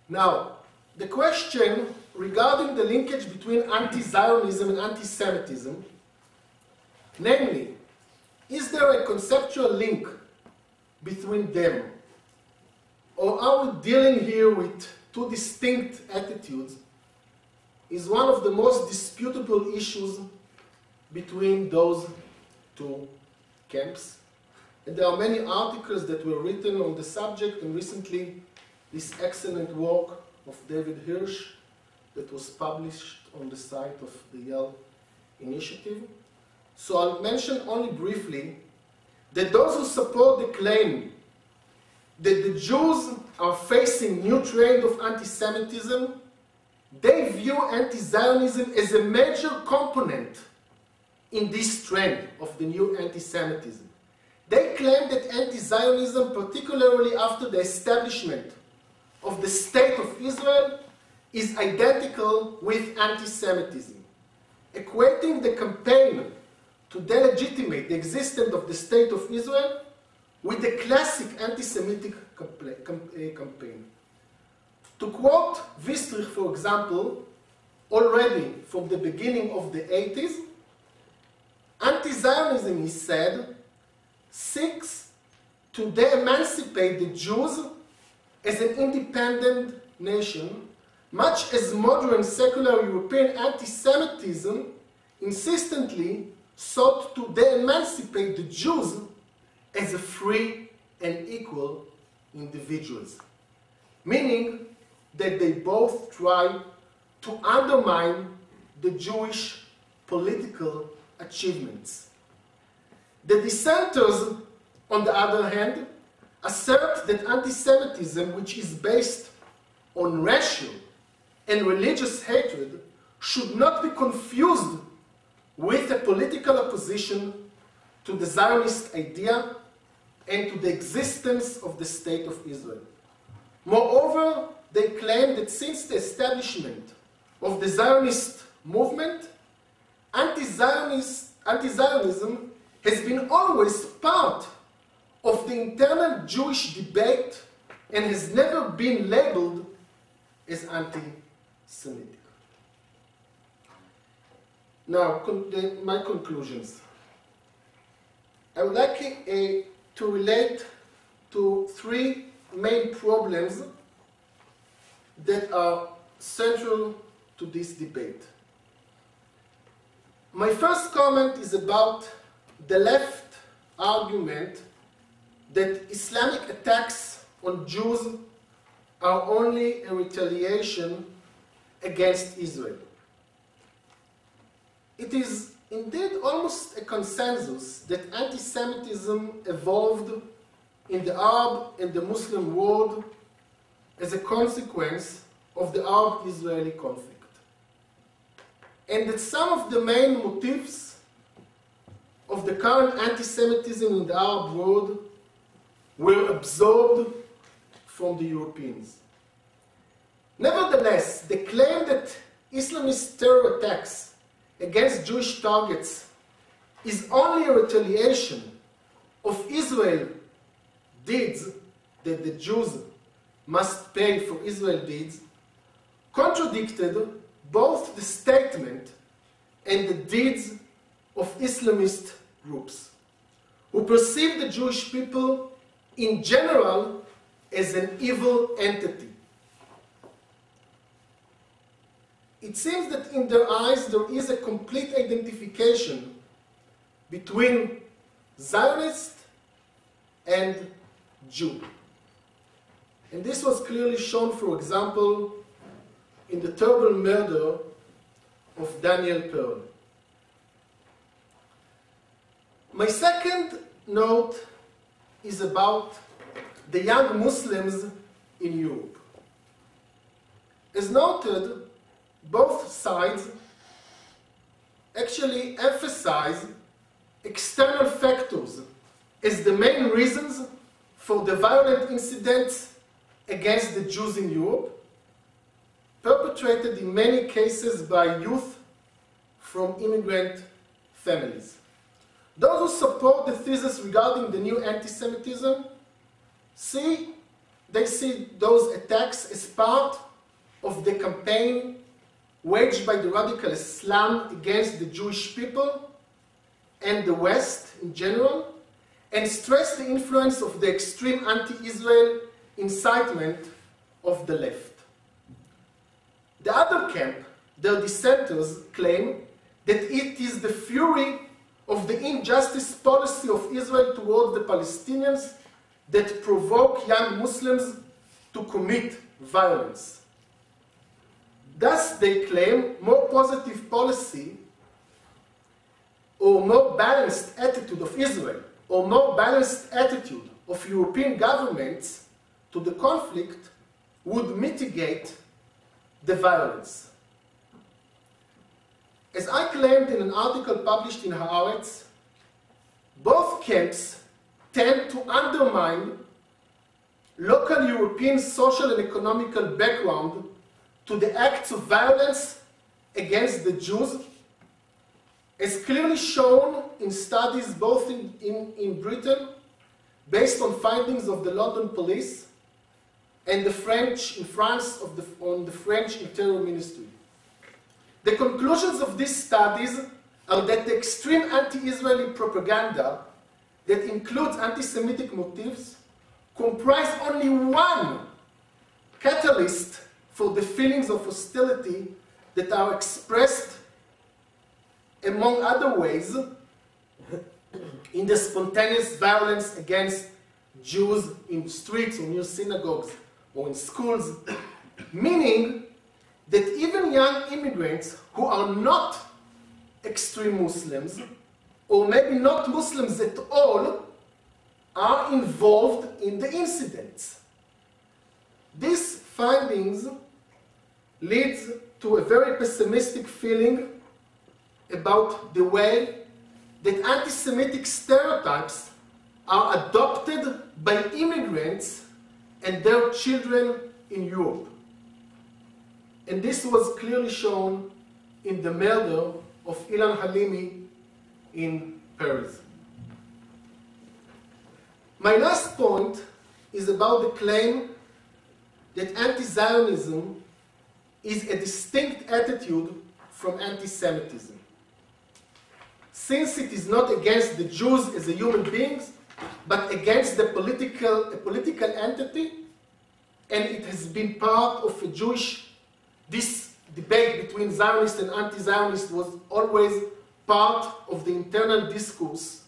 Now, the question regarding the linkage between anti-Zionism and anti-Semitism, namely, is there a conceptual link between them? Or are we dealing here with two distinct attitudes? Is one of the most disputable issues between those two camps. And there are many articles that were written on the subject, and recently this excellent work of David Hirsch that was published on the site of the Yale Initiative. So I'll mention only briefly that those who support the claim that the Jews are facing new trend of anti-Semitism, they view anti-Zionism as a major component in this trend of the new anti-Semitism. They claim that anti-Zionism, particularly after the establishment of the State of Israel, is identical with anti-Semitism, equating the campaign to delegitimate the existence of the State of Israel with the classic anti-Semitic eh, campaign. To quote Wistrich, for example, already from the beginning of the 80s, anti-Zionism, he said, seeks to de-emancipate the Jews as an independent nation, much as modern secular European anti-Semitism insistently sought to de-emancipate the Jews as a free and equal individuals, meaning that they both try to undermine the Jewish political achievements. The dissenters, on the other hand, assert that anti-Semitism, which is based on racial and religious hatred, should not be confused with a political opposition to the Zionist idea and to the existence of the State of Israel. Moreover, they claim that since the establishment of the Zionist movement, anti-Zionism has been always part of the internal Jewish debate and has never been labeled as anti-Semitic. Now, con the, my conclusions. I would like uh, to relate to three main problems that are central to this debate. My first comment is about the left argument that Islamic attacks on Jews are only a retaliation against Israel. It is indeed almost a consensus that anti-Semitism evolved in the Arab and the Muslim world as a consequence of the Arab-Israeli conflict. And that some of the main motifs of the current anti-Semitism in the Arab world were absorbed from the Europeans. Nevertheless, the claim that Islamist terror attacks against Jewish targets is only a retaliation of Israel deeds that the Jews must pay for Israel deeds, contradicted both the statement and the deeds of Islamist groups, who perceive the Jewish people in general as an evil entity. It seems that in their eyes there is a complete identification between Zionist and Jew. And this was clearly shown, for example, in the terrible murder of Daniel Pearl. My second note is about the young Muslims in Europe. As noted, both sides actually emphasize external factors as the main reasons for the violent incidents against the Jews in Europe, perpetrated in many cases by youth from immigrant families. Those who support the thesis regarding the new anti-Semitism see, they see those attacks as part of the campaign waged by the radical Islam against the Jewish people and the West in general, and stress the influence of the extreme anti-Israel incitement of the left. The other camp, the dissenters, claim that it is the fury of the injustice policy of Israel towards the Palestinians that provoke young Muslims to commit violence. Thus, they claim more positive policy or more balanced attitude of Israel or more balanced attitude of European governments to the conflict would mitigate the violence. As I claimed in an article published in Haaretz, both camps tend to undermine local European social and economical background to the acts of violence against the Jews, as clearly shown in studies both in, in, in Britain, based on findings of the London police, and the French in France the, on the French Interior Ministry. The conclusions of these studies are that the extreme anti-Israeli propaganda that includes anti-Semitic motives comprise only one catalyst for the feelings of hostility that are expressed among other ways in the spontaneous violence against Jews in streets or near synagogues or in schools, meaning that even young immigrants who are not extreme Muslims, or maybe not Muslims at all, are involved in the incidents. These findings lead to a very pessimistic feeling about the way that anti-Semitic stereotypes are adopted by immigrants and their children in Europe. And this was clearly shown in the murder of Ilan Halimi in Paris. My last point is about the claim that anti-Zionism is a distinct attitude from anti-Semitism. Since it is not against the Jews as human beings, but against the political, a political entity, and it has been part of a Jewish, this debate between Zionists and anti-Zionists was always part of the internal discourse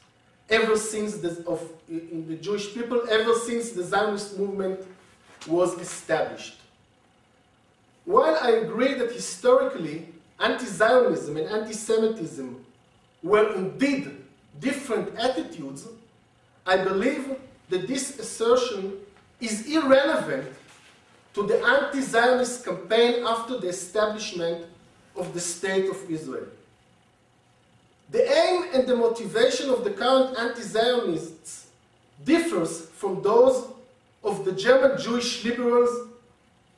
ever since the, of, in the Jewish people, ever since the Zionist movement was established. While I agree that historically anti-Zionism and anti-Semitism were indeed different attitudes, I believe that this assertion is irrelevant to the anti-Zionist campaign after the establishment of the State of Israel. The aim and the motivation of the current anti-Zionists differs from those of the German Jewish liberals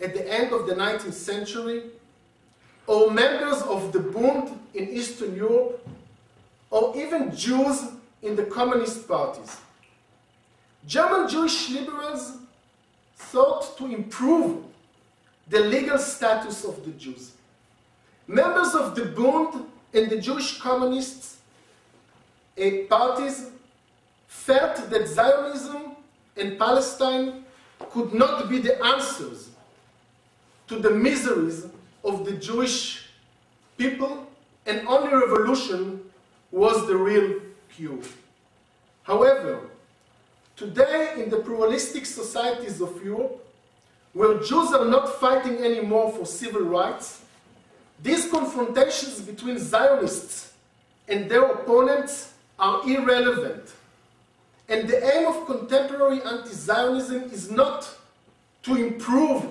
at the end of the 19th century, or members of the Bund in Eastern Europe, or even Jews in the communist parties. German Jewish liberals sought to improve the legal status of the Jews. Members of the Bund and the Jewish communists uh, parties felt that Zionism and Palestine could not be the answers to the miseries of the Jewish people, and only revolution was the real cure. However, today in the pluralistic societies of Europe, where Jews are not fighting anymore for civil rights, these confrontations between Zionists and their opponents are irrelevant. And the aim of contemporary anti-Zionism is not to improve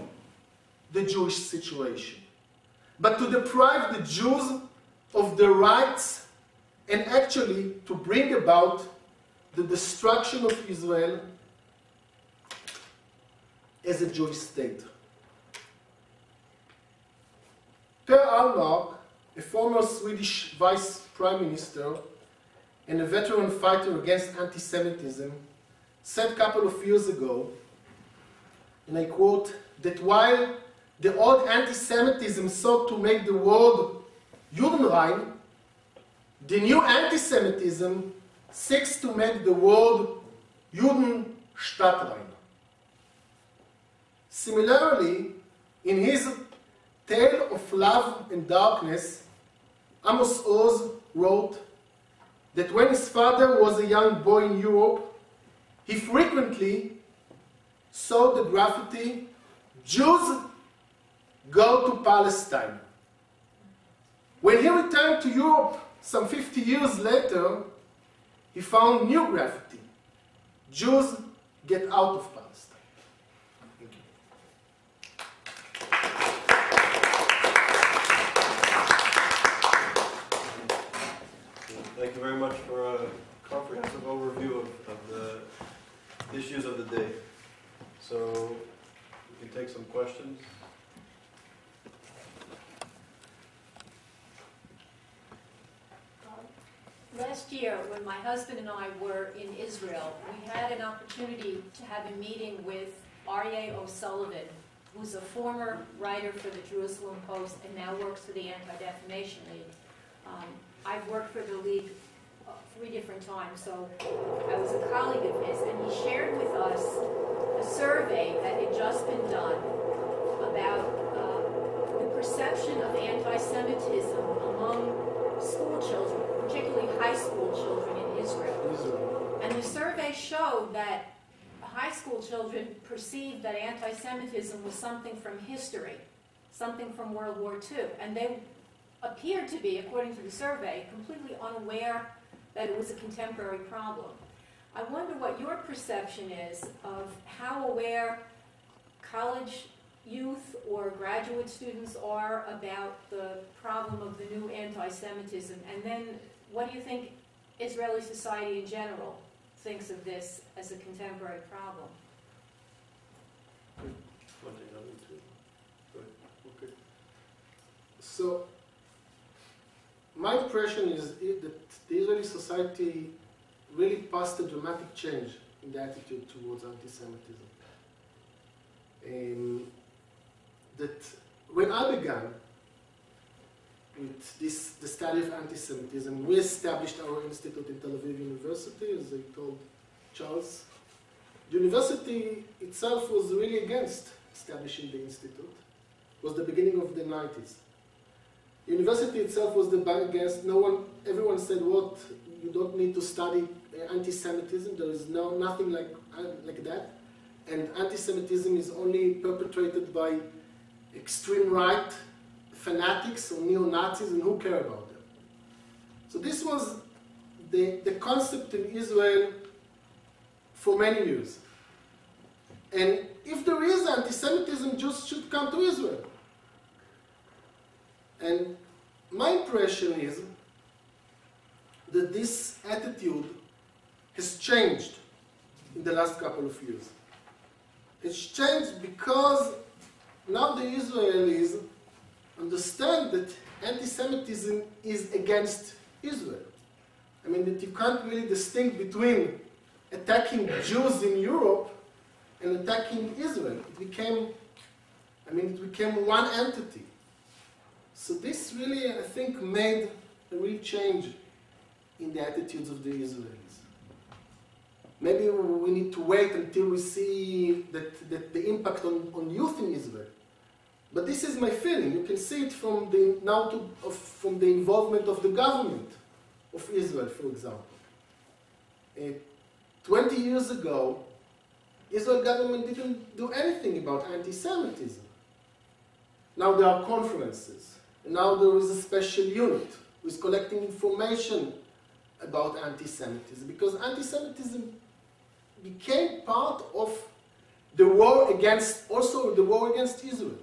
the Jewish situation, but to deprive the Jews of their rights and actually to bring about the destruction of Israel as a Jewish state. Per Ahlmark, a former Swedish vice prime minister and a veteran fighter against anti-Semitism, said a couple of years ago, and I quote, that while the old anti-Semitism sought to make the world Judenrein, the new anti-Semitism seeks to make the world Judenstaatrein. Similarly, in his Tale of Love and Darkness, Amos Oz wrote that when his father was a young boy in Europe, he frequently saw the graffiti, Jews go to Palestine. When he returned to Europe some 50 years later, he found new graffiti, Jews get out of Palestine. Thank you. Thank you very much for a comprehensive overview of, of the issues of the day. So we can take some questions. Last year, when my husband and I were in Israel, we had an opportunity to have a meeting with Aryeh O'Sullivan, who's a former writer for the Jerusalem Post and now works for the Anti-Defamation League. Um, I've worked for the League uh, three different times, so I was a colleague of his, and he shared with us a survey that had just been done about uh, the perception of anti-Semitism among high school children in Israel. And the survey showed that high school children perceived that anti Semitism was something from history, something from World War II. And they appeared to be, according to the survey, completely unaware that it was a contemporary problem. I wonder what your perception is of how aware college youth or graduate students are about the problem of the new anti Semitism, and then what do you think Israeli society in general thinks of this as a contemporary problem? One thing, other two. Good. Okay. So, my impression is that the Israeli society really passed a dramatic change in the attitude towards anti-Semitism. Um, that when I began with this, the study of anti-Semitism, we established our institute in Tel Aviv University, as I told Charles. The university itself was really against establishing the institute. It was the beginning of the 90s. The University itself was the bank against. No one, everyone said, "What? You don't need to study uh, anti-Semitism. There is no nothing like uh, like that." And anti-Semitism is only perpetrated by extreme right fanatics or neo-Nazis, and who care about them? So this was the, the concept in Israel for many years. And if there is anti-Semitism, Jews should come to Israel. And my impression is that this attitude has changed in the last couple of years. It's changed because now the Israelis understand that anti Semitism is against Israel. I mean, that you can't really distinguish between attacking Jews in Europe and attacking Israel. It became, I mean, it became one entity. So this really, I think, made a real change in the attitudes of the Israelis. Maybe we need to wait until we see that, that the impact on, on youth in Israel. But this is my feeling. You can see it from the now to, of, from the involvement of the government of Israel, for example. Uh, 20 years ago, Israel government didn't do anything about anti-Semitism. Now there are conferences. Now there is a special unit who is collecting information about anti-Semitism because anti-Semitism became part of the war against, also the war against Israel.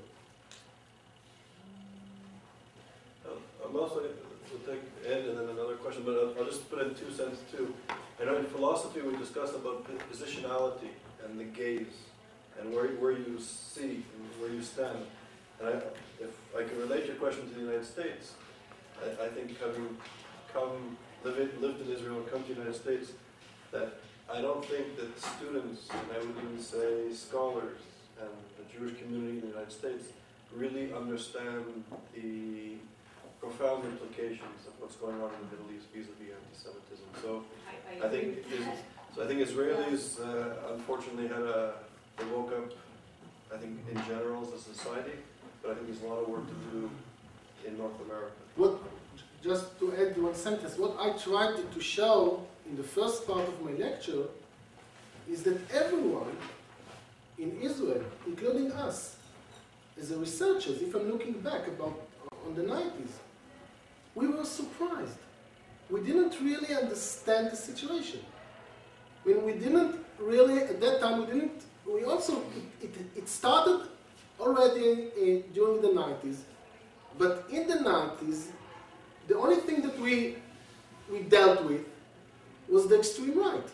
Um, I'm also, we'll take Ed and then another question, but I'll, I'll just put in two cents too. I know in philosophy we discussed about po- positionality and the gaze and where, where you see and where you stand. And I, if I can relate your question to the United States, I, I think having come, live lived in Israel and come to the United States, that I don't think that students, and I would even say scholars and the Jewish community in the United States really understand the profound implications of what's going on in the Middle East vis-a-vis anti-Semitism. So I, I think is- so I think Israelis uh, unfortunately had a, they woke up, I think in general as a society, but I think there's a lot of work to do in North America. What, just to add one sentence, what I tried to show in the first part of my lecture is that everyone in Israel, including us, as a researchers, if I'm looking back about on the 90s, we were surprised. We didn't really understand the situation. I mean, we didn't really, at that time, we didn't, we also, it, it, started already uh, during the 90s, but in the 90s, the only thing that we, we dealt with was the extreme right.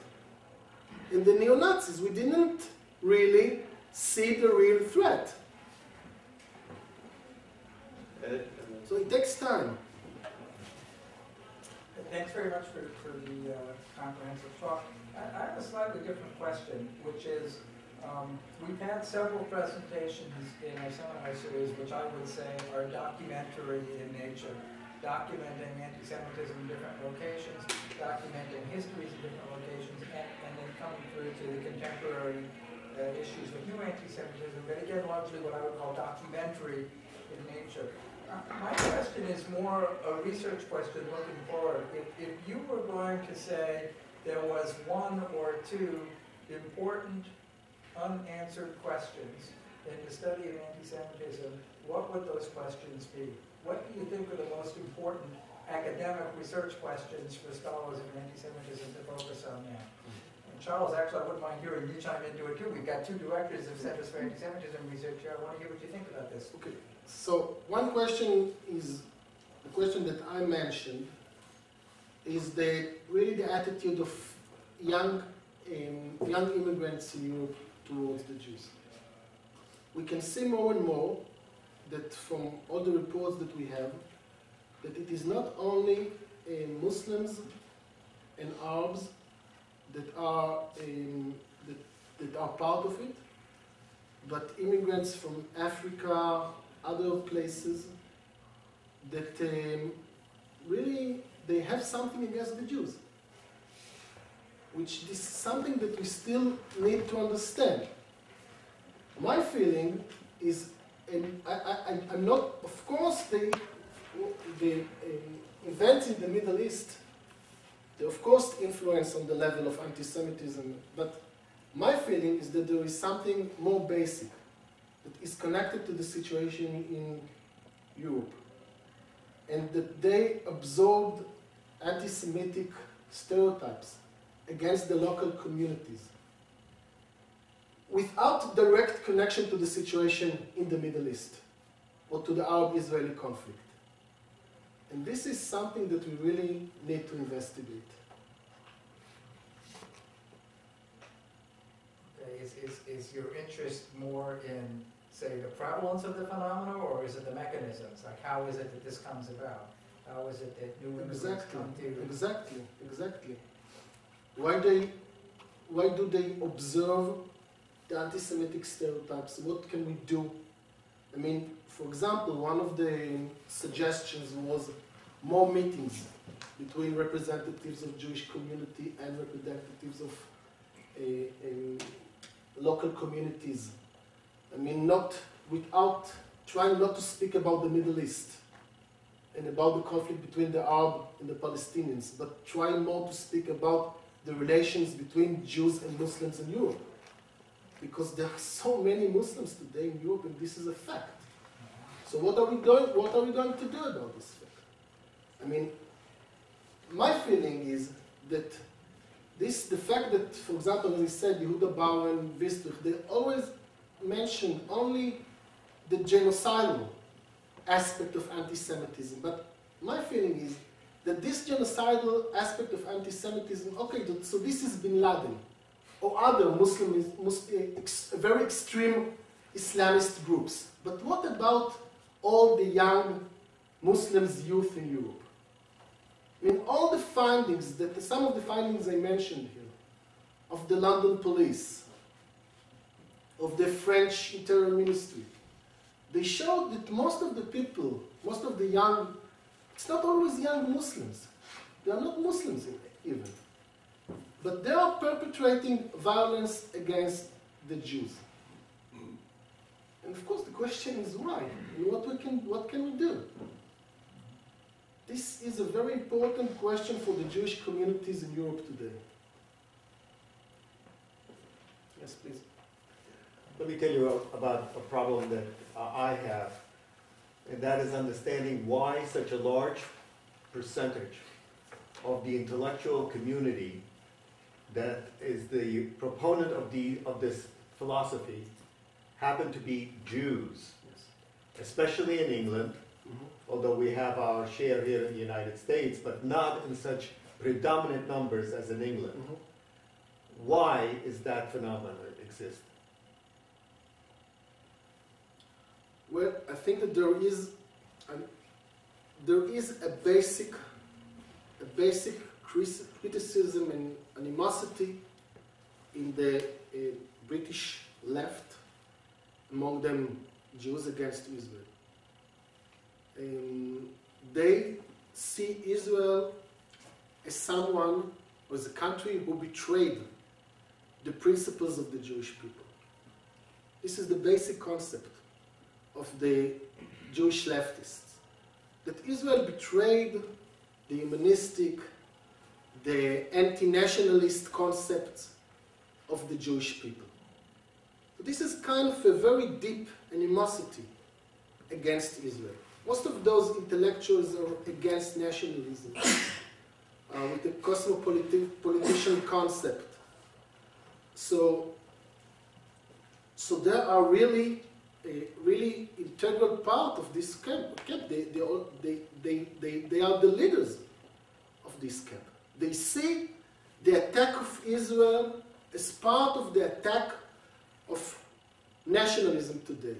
And the neo Nazis, we didn't really see the real threat. Then- So it takes time. Thanks very much for, for the uh, comprehensive talk. I, I have a slightly different question, which is, um, we've had several presentations in our seminar series, which I would say are documentary in nature, documenting anti-Semitism in different locations, documenting histories in different locations, and, and then coming through to the contemporary uh, issues of new anti-Semitism, but again, largely what I would call documentary in nature. My question is more a research question looking forward. If, if you were going to say there was one or two important unanswered questions in the study of anti-Semitism, what would those questions be? What do you think are the most important academic research questions for scholars of anti-Semitism to focus on now? And Charles, actually, I wouldn't mind hearing you chime into it too. We've got two directors of Centers for Anti-Semitism Research here. I want to hear what you think about this. Okay. So one question is the question that I mentioned is the really the attitude of young um, young immigrants in Europe towards the Jews. We can see more and more that from all the reports that we have, that it is not only uh, Muslims and Arabs that are um, that, that are part of it, but immigrants from Africa, other places, that um, really they have something against the Jews, which is something that we still need to understand. My feeling is, and I, I'm not, of course, the, the um, events in the Middle East, they of course influence on the level of anti-Semitism, but my feeling is that there is something more basic that is connected to the situation in Europe, and that they absorbed anti-Semitic stereotypes against the local communities without direct connection to the situation in the Middle East or to the Arab-Israeli conflict. And this is something that we really need to investigate. Is, is, is your interest more in, say, the prevalence of the phenomena, or is it the mechanisms? Like, how is it that this comes about? How is it that new immigrants Exactly, come to? exactly, exactly. Why they, why do they observe the anti-Semitic stereotypes? What can we do? I mean, for example, one of the suggestions was more meetings between representatives of Jewish community and representatives of uh, um, local communities. I mean, not without trying not to speak about the Middle East and about the conflict between the Arab and the Palestinians, but trying more to speak about the relations between Jews and Muslims in Europe. Because there are so many Muslims today in Europe, and this is a fact. So what are we going? What are we going to do about this fact? I mean, my feeling is that this, the fact that, for example, as I said, Yehuda Bauer and Wistrich, they always mention only the genocidal aspect of anti-Semitism. But my feeling is that this genocidal aspect of anti-Semitism, okay, so this is Bin Laden or other Muslim, Muslim eh, ex, very extreme Islamist groups. But what about all the young Muslims, youth in Europe? I mean, all the findings that some of the findings I mentioned here of the London police, of the French Interior Ministry, they showed that most of the people, most of the young, it's not always young Muslims. They are not Muslims even. But they are perpetrating violence against the Jews. And of course, the question is why? And what, we can, what can we do? This is a very important question for the Jewish communities in Europe today. Yes, please. Let me tell you about a problem that uh, I have, and that is understanding why such a large percentage of the intellectual community that is the proponent of, the, of this philosophy happen to be Jews, Yes. especially in England, Mhm. although we have our share here in the United States, but not in such predominant numbers as in England. Mhm. Why is that phenomenon exist? Well, I think that there is, there is a basic, a basic criticism and animosity in the uh, British left, among them Jews against Israel. Um, they see Israel as someone, or as a country who betrayed the principles of the Jewish people. This is the basic concept of the Jewish leftists. That Israel betrayed the humanistic, the anti nationalist concept of the Jewish people. So this is kind of a very deep animosity against Israel. Most of those intellectuals are against nationalism, uh, with the cosmopolitan concept. So, so there are really really integral part of this camp. They, they, all, they, they, they, they are the leaders of this camp. They see the attack of Israel as part of the attack of nationalism today.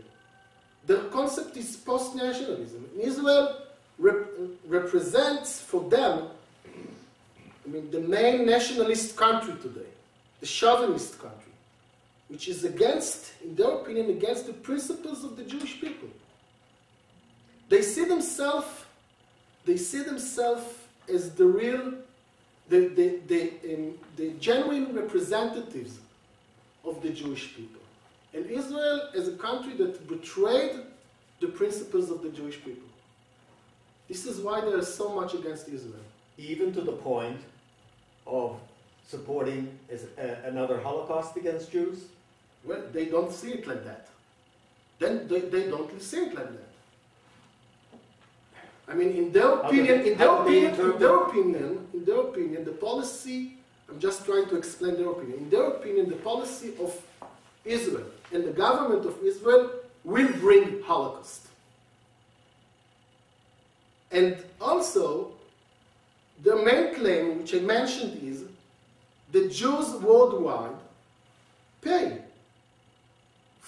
The concept is post-nationalism. Israel rep- represents for them, I mean, the main nationalist country today, the chauvinist country which is against, in their opinion, against the principles of the Jewish people. They see themselves, they see themselves as the real, the, the, the, um, the genuine representatives of the Jewish people. And Israel as a country that betrayed the principles of the Jewish people. This is why there is so much against Israel. even to the point of supporting is, uh, another Holocaust against Jews? Well, they don't see it like that. Then they, they don't see it like that. I mean, in their opinion, in their how do they opinion, in their opinion, in their opinion, the policy. I'm just trying to explain their opinion. In their opinion, the policy of Israel and the government of Israel will bring Holocaust. And also, the main claim, which I mentioned, is the Jews worldwide pay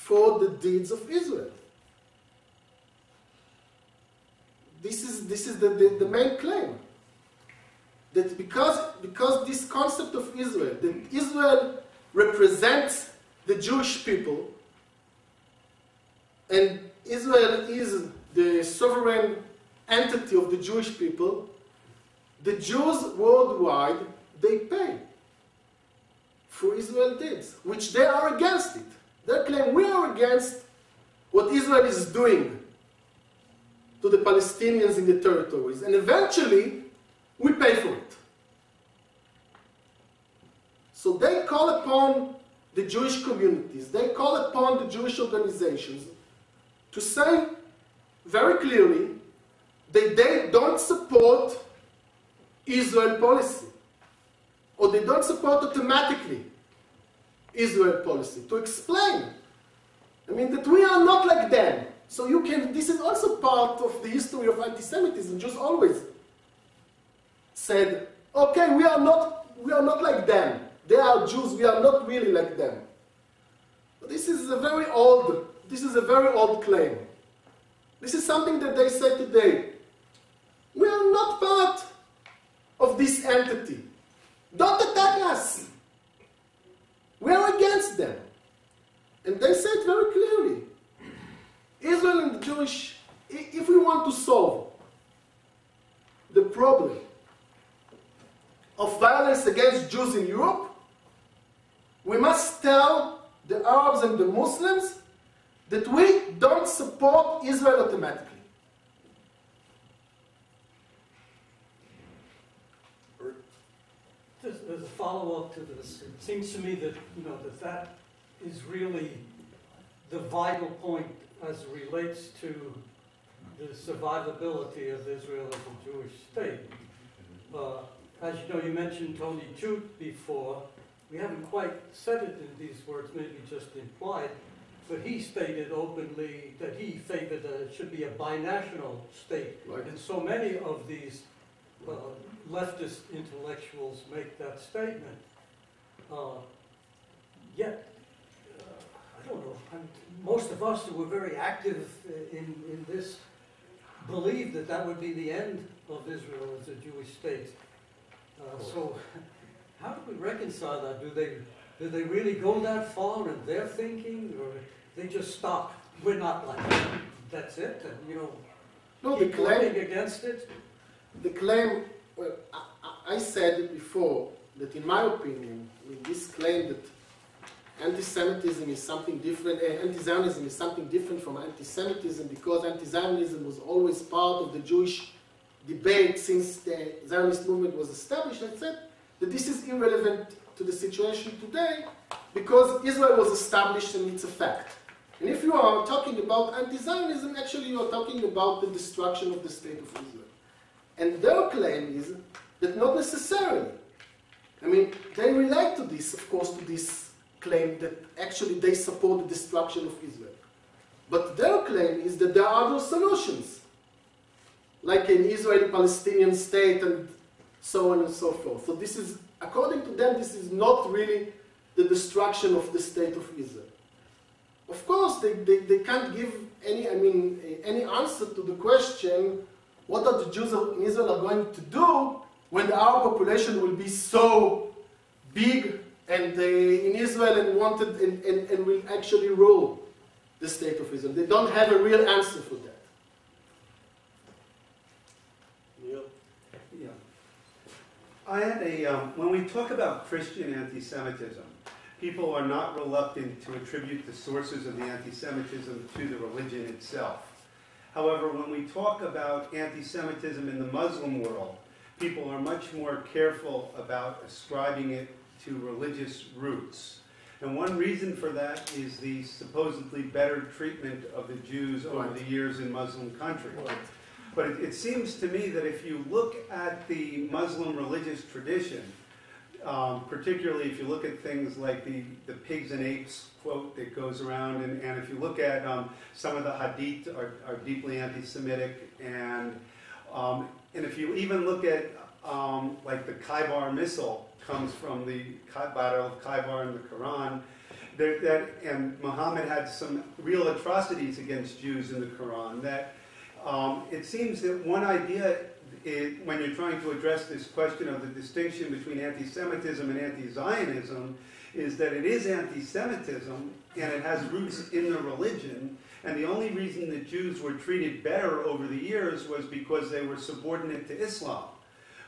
for the deeds of Israel. this is, this is the, the, the main claim. That because, because this concept of Israel, that Israel represents the Jewish people, and Israel is the sovereign entity of the Jewish people, the Jews worldwide, they pay for Israel deeds, which they are against it. They claim we are against what Israel is doing to the Palestinians in the territories, and eventually we pay for it. So they call upon the Jewish communities, they call upon the Jewish organizations to say very clearly that they don't support Israel policy, or they don't support automatically Israel policy. To explain, I mean that we are not like them. So you can. This is also part of the history of anti-Semitism. Jews always said, "Okay, we are not. We are not like them. They are Jews. We are not really like them." But this is a very old. This is a very old claim. This is something that they say today. We are not part of this entity. Don't attack us. We are against them. And they said very clearly. Israel and the Jewish, if we want to solve the problem of violence against Jews in Europe, we must tell the Arabs and the Muslims that we don't support Israel automatically. Just as a follow-up to this, it seems to me that, you know, that that is really the vital point as it relates to the survivability of Israel as a Jewish state. Uh, As you know, you mentioned Tony Judt before. We haven't quite said it in these words, maybe just implied, but he stated openly that he favored that it should be a binational state. Right. And so many of these uh, leftist intellectuals make that statement. Uh, Yet, uh, I don't know, I'm- most of us who were very active uh, in, in this believed that that would be the end of Israel as a Jewish state. Uh, So, how do we reconcile that? Do they, do they really go that far in their thinking, or they just stop? We're not like that. That's it, and, you know, No, the claim, against it? The claim, well, I, I- said before, that in my opinion, mean, this claim that anti-Semitism is something different, uh, anti-Zionism is something different from anti-Semitism because anti-Zionism was always part of the Jewish debate since the Zionist movement was established. I said that this is irrelevant to the situation today because Israel was established and it's a fact. And if you are talking about anti-Zionism, actually you are talking about the destruction of the state of Israel. And their claim is that not necessarily. I mean, they relate to this, of course, to this claim that actually they support the destruction of Israel. But their claim is that there are other solutions, like an Israeli Palestinian state and so on and so forth. So this is, according to them, this is not really the destruction of the state of Israel. Of course, they, they, they can't give any, I mean, any answer to the question, what are the Jews in Israel are going to do when our population will be so big and uh, in Israel and wanted and, and, and will actually rule the state of Israel. They don't have a real answer for that. Neil? Yeah. I had a, um, when we talk about Christian anti-Semitism, people are not reluctant to attribute the sources of the anti-Semitism to the religion itself. However, when we talk about anti-Semitism in the Muslim world, people are much more careful about ascribing it to religious roots. And one reason for that is the supposedly better treatment of the Jews over the years in Muslim countries. But it, it seems to me that if you look at the Muslim religious tradition, um, particularly if you look at things like the, the pigs and apes quote that goes around, and, and if you look at um, some of the hadith are, are deeply anti-Semitic, and um, and if you even look at um, like the Khaybar missile comes from the Battle of Khaybar in the Quran, that, that and Muhammad had some real atrocities against Jews in the Quran that Um, it seems that one idea, i when you're trying to address this question of the distinction between anti-Semitism and anti-Zionism, is that it is anti-Semitism and it has roots in the religion. And the only reason that Jews were treated better over the years was because they were subordinate to Islam.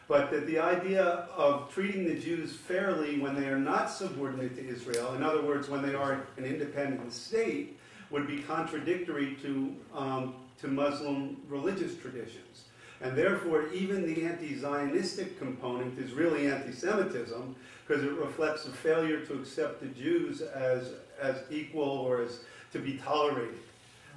But that the idea of treating the Jews fairly when they are not subordinate to Israel, in other words, when they are an independent state, would be contradictory to, um, to Muslim religious traditions. And therefore, even the anti Zionistic component is really anti Semitism because it reflects a failure to accept the Jews as, as equal or as to be tolerated.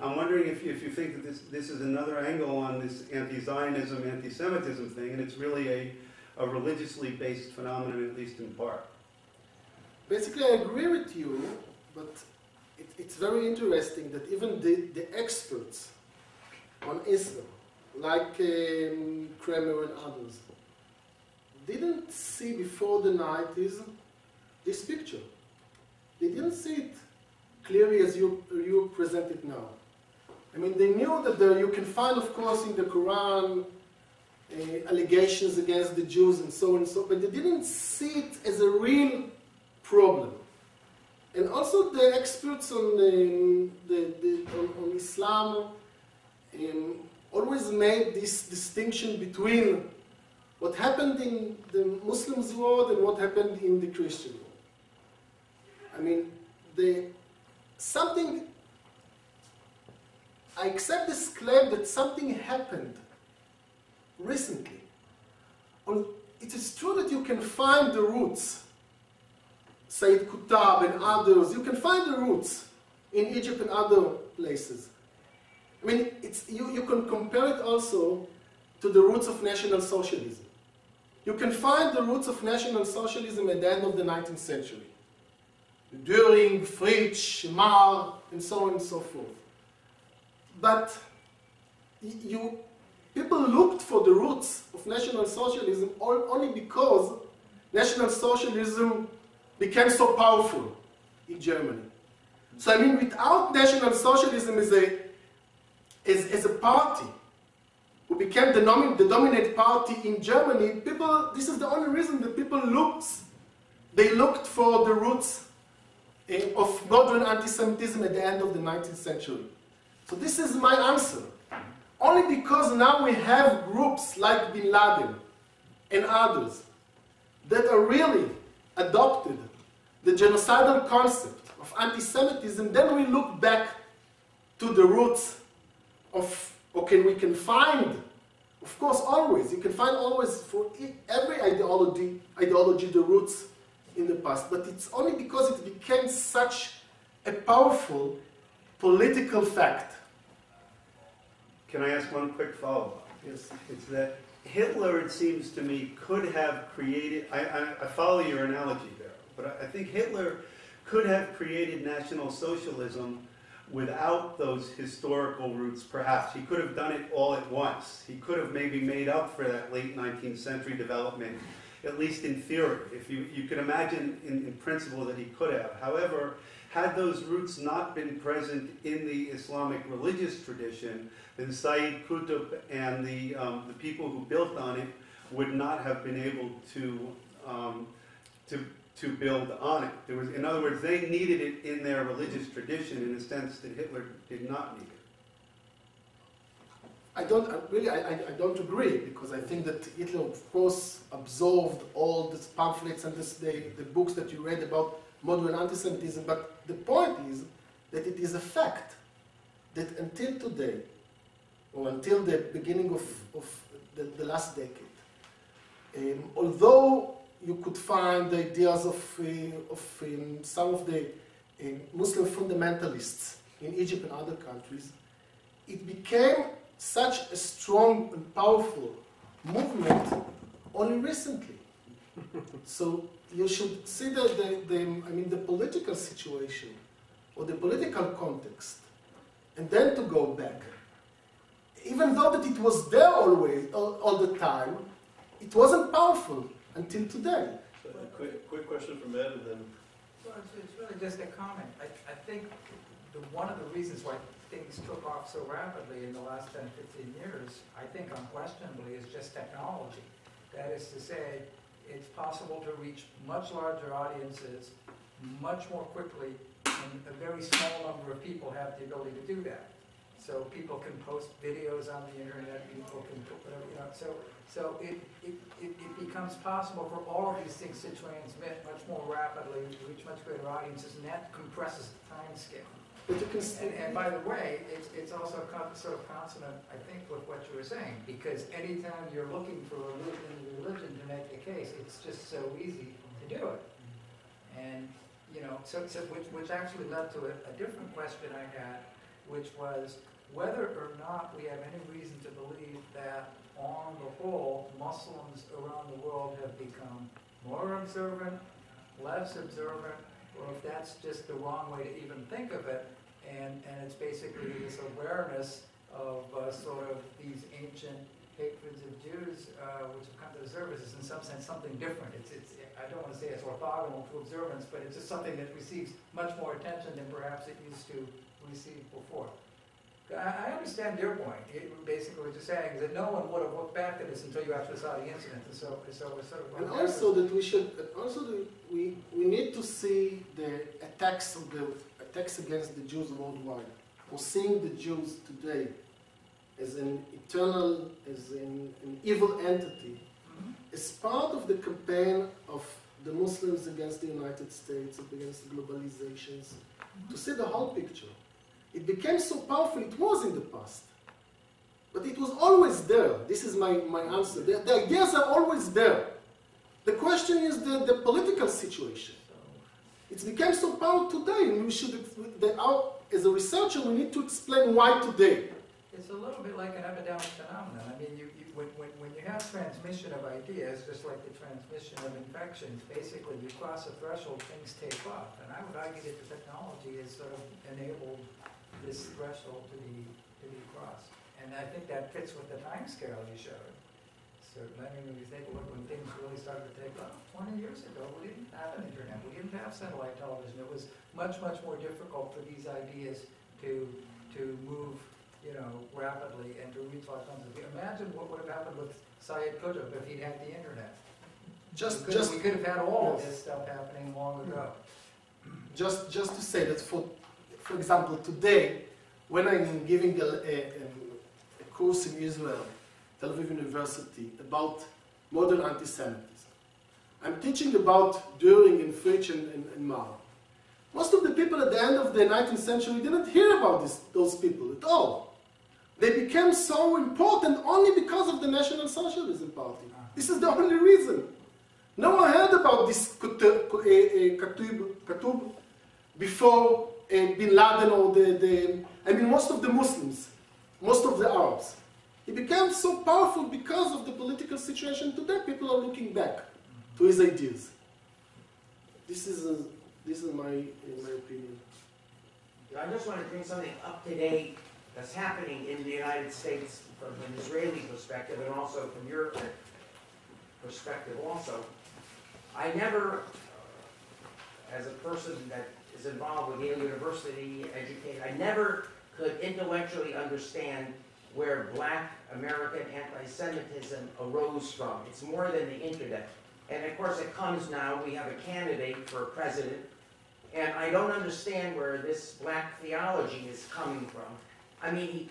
I'm wondering if you, if you think that this, this is another angle on this anti Zionism, anti Semitism thing, and it's really a, a religiously based phenomenon, at least in part. Basically, I agree with you, but it, it's very interesting that even the, the experts on Islam, like um, Kramer and others, didn't see before the 90s this picture. They didn't see it clearly as you, you present it now. I mean, they knew that there, you can find, of course, in the Quran uh, allegations against the Jews and so on and so, but they didn't see it as a real problem. And also the experts on, the, the, on, on Islam um, always made this distinction between what happened in the Muslims' world and what happened in the Christian world. I mean, the, something, I accept this claim that something happened recently. It is true that you can find the roots Said Qutb and others, you can find the roots in Egypt and other places. I mean, you, you can compare it also to the roots of National Socialism. You can find the roots of National Socialism at the end of the 19th century. Dühring Fritsch, Marr, and so on and so forth. But you, people looked for the roots of National Socialism only because National Socialism became so powerful in Germany. So I mean, without National Socialism as a, as, as a party, who became the, the dominant party in Germany, people, this is the only reason that people looked, they looked for the roots of modern anti-Semitism at the end of the 19th century. So this is my answer. Only because now we have groups like Bin Laden and others that are really adopted the genocidal concept of anti-Semitism, then we look back to the roots of, okay, we can find, of course, always, you can find always for every ideology, ideology the roots in the past, but it's only because it became such a powerful political fact. Can I ask one quick follow-up? Yes. It's that Hitler, it seems to me, could have created, I, I, I follow your analogy there, but I think Hitler could have created National Socialism without those historical roots, perhaps. He could have done it all at once. He could have maybe made up for that late 19th century development, at least in theory. If you, you can imagine in, in principle that he could have. However, had those roots not been present in the Islamic religious tradition, then Sayyid Qutb and the, um, the people who built on it would not have been able to, um, to to build on it. There was, in other words, they needed it in their religious tradition in a sense that Hitler did not need it. I don't really. I, I, don't agree because I think that Hitler, of course, absorbed all these pamphlets and this, the, the books that you read about modern anti-Semitism. But the point is that it is a fact that until today, or until the beginning of, of the, the last decade, um, although you could find the ideas of, uh, of um, some of the uh, Muslim fundamentalists in Egypt and other countries. It became such a strong and powerful movement only recently. so you should see the, the, the, I mean, the political situation or the political context, and then to go back. Even though that it was there always, all, all the time, it wasn't powerful until today. So a quick, quick question from Ed, and then Well, it's, it's really just a comment. I, I think the, one of the reasons why things took off so rapidly in the last 10, 15 years, I think unquestionably, is just technology. That is to say, it's possible to reach much larger audiences much more quickly, and a very small number of people have the ability to do that. So people can post videos on the internet, people can, put whatever, you know, so, so it, it, it it becomes possible for all of these things to transmit much more rapidly, reach much greater audiences, and that compresses the time scale. But you can still, And, and by the way, it's, it's also sort of consonant, I think, with what you were saying, because anytime you're looking for a religion, religion to make the case, it's just so easy to do it. And, you know, so, so, which, which actually led to a, a different question I had, which was whether or not we have any reason to believe that, on the whole, Muslims around the world have become more observant, less observant, or if that's just the wrong way to even think of it, and, and it's basically this awareness of uh, sort of these ancient hatreds of Jews, uh, which have come to the surface, is in some sense something different. It's, it's, I don't want to say it's orthogonal to observance, but it's just something that receives much more attention than perhaps it used to receive before. I, I understand your point. It, basically, what you're saying is that no one would have looked back at this until you actually saw the incident, and so, so it's sort of. and also that we should, also that we, we need to see the attacks of the, attacks against the Jews worldwide, or seeing the Jews today as an eternal, as an, an evil entity, Mhm. as part of the campaign of the Muslims against the United States, against globalizations, to see the whole picture. It became so powerful, it was in the past. But it was always there. This is my, my answer. The, the ideas are always there. The question is the, the political situation. It became so powerful today, and we should, the, our, as a researcher, we need to explain why today. It's a little bit like an epidemic phenomenon. I mean, you, you, when, when, when you have transmission of ideas, just like the transmission of infections, basically you cross a threshold, things take off. And I would argue that the technology has sort of enabled this threshold to be, to be crossed. And I think that fits with the time scale you showed. So, I mean, when you think, look, when things really started to take off, twenty years ago, we didn't have an internet, we didn't have satellite television. It was much, much more difficult for these ideas to, to move you know, rapidly and to reach numbers of people. Imagine what would have happened with Sayyid Qutb if he'd had the internet. Just, we, could, just we could have had all of this stuff happening long ago. just just to say that for for example today when i'm giving a, a, a course in israel tel aviv university about modern anti-semitism i'm teaching about Dühring and Fritsch and, and, and Marr. most of the people at the end of the 19th century didn't hear about this, those people at all. They became so important only because of the national socialism party. This is the only reason. No one heard about this Qutb, Qutb before uh, Bin Laden or the, the, I mean, most of the Muslims, most of the Arabs. He became so powerful because of the political situation today. People are looking back to his ideas. This is, a, this is my, in my opinion. I just want to bring something up to date that's happening in the United States from an Israeli perspective and also from your perspective also. I never, as a person that is involved with Yale University education, I never could intellectually understand where black American anti-Semitism arose from. It's more than the internet. And of course it comes now, we have a candidate for president and I don't understand where this black theology is coming from. I mean, he,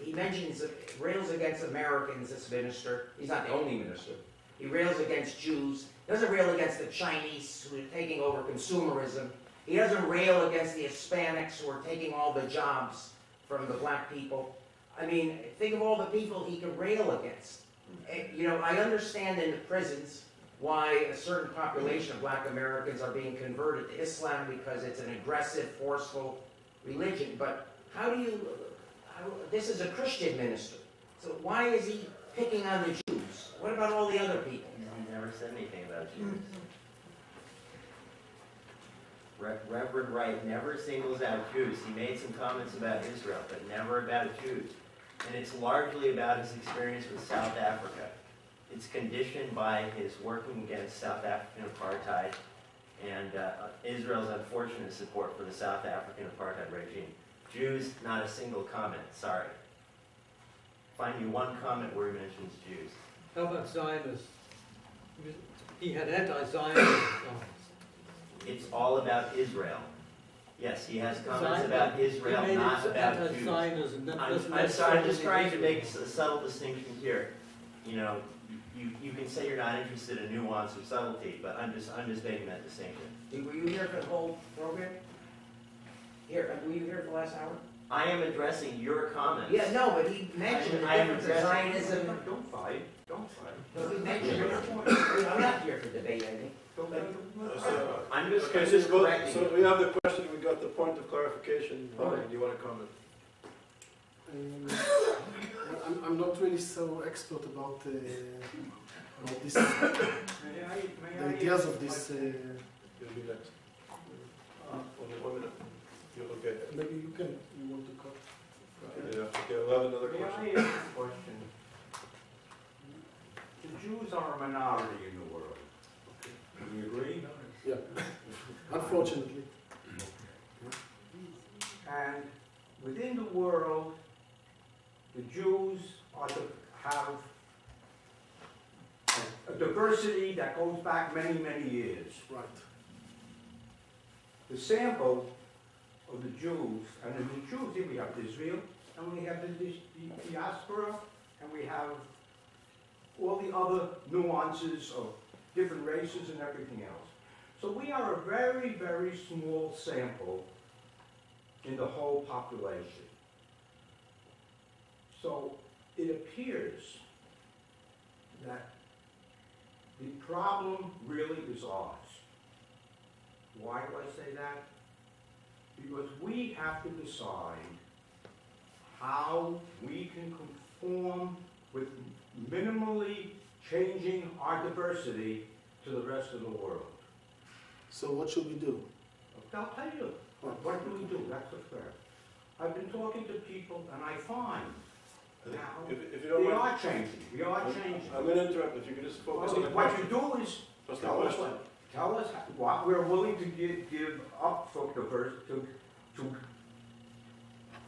he mentions, rails against Americans, this minister. He's not the only minister. He rails against Jews. He doesn't rail against the Chinese who are taking over consumerism. He doesn't rail against the Hispanics who are taking all the jobs from the black people. I mean, think of all the people he can rail against. Eh, You know, I understand in the prisons why a certain population of black Americans are being converted to Islam because it's an aggressive, forceful religion. But how do you, how, this is a Christian minister. So why is he picking on the Jews? What about all the other people? He never said anything about Jews. Re- Reverend Wright never singles out Jews. He made some comments about Israel, but never about Jews. And it's largely about his experience with South Africa. It's conditioned by his working against South African apartheid and uh, Israel's unfortunate support for the South African apartheid regime. Jews, not a single comment, sorry. Find me one comment where he mentions Jews. How about Zionists? He had anti-Zionist comments. It's all about Israel. Yes, he has comments Zion- about He Israel, made not it about Jews. Anti-Zionism, that I'm, doesn't I'm sorry, I'm necessarily just trying to make Israel. a subtle distinction here. You know, you, you can say you're not interested in nuance or subtlety, but I'm just, I'm just making that distinction. Were you here for the whole program? Here, were you here for the last hour? I am addressing your comments. Yeah, no, but he mentioned the I am difference of addressing- Zionism. Don't fight, don't fight. No, he mentioned. I'm not here for debate, I think. So- I'm just, Okay, so just both- correcting so you. we have the question, we got the point of clarification. Roni, do you want to comment? Um, I'm, I'm not really so expert about, uh, about this, the May I, may I? ideas of this, uh, You'll be next. Only one minute. You're okay. maybe you can, you want to cut? Yeah, okay, we'll have another May question. I ask a question? The Jews are a minority in the world. Do you agree? Yeah, unfortunately. And within the world, the Jews are to have a- a diversity that goes back many, many years. Right. The sample of the Jews, and in the Jews, here we have Israel, and we have the dis- the diaspora, and we have all the other nuances of different races and everything else. So we are a very, very small sample in the whole population. So it appears that the problem really is ours. Why do I say that? Because we have to decide how we can conform with minimally changing our diversity to the rest of the world. So what should we do? I'll tell you, what do we do? That's the fair. I've been talking to people and I find now, If, if you don't we mind, are changing, we are changing. I'm going to interrupt, if you could just focus on the What you do is Just Tell us what, tell us what we're willing to give, give up for diverse, to, to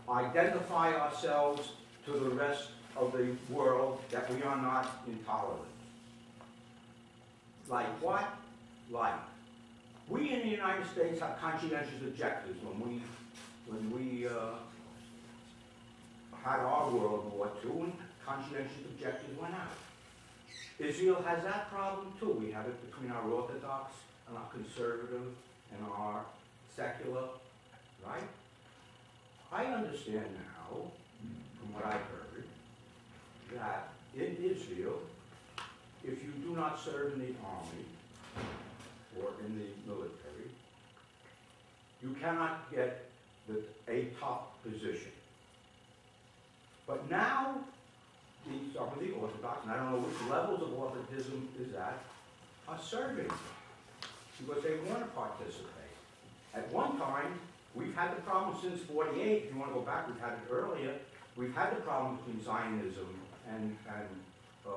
identify ourselves to the rest of the world that we are not intolerant. Like what? Like, we in the United States have conscientious objectives when we, when we, uh, had our World War II and conscientious objectives went out. Israel has that problem too. We have it between our Orthodox and our conservative and our secular, right? I understand now, from what I've heard, that in Israel, if you do not serve in the army or in the military, you cannot get the, a top position. But now, the, some of the Orthodox, and I don't know which levels of Orthodoxism is at, are serving because they want to participate. At one time, we've had the problem since 48, if you want to go back, we've had it earlier, we've had the problem between Zionism and, and uh,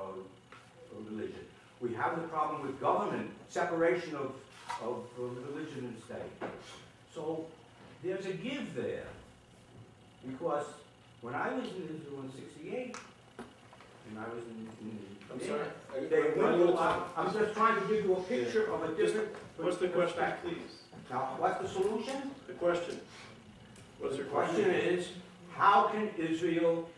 religion. We have the problem with government, separation of, of religion and state. So there's a give there. Because when I was in Israel in 68, and I was in, in. I'm sorry. I- They I'm went, gonna- I'm, just trying to give you a picture of a different. What's the question, please? Now, what's the solution? The question. What's your The question? question is, how can Israel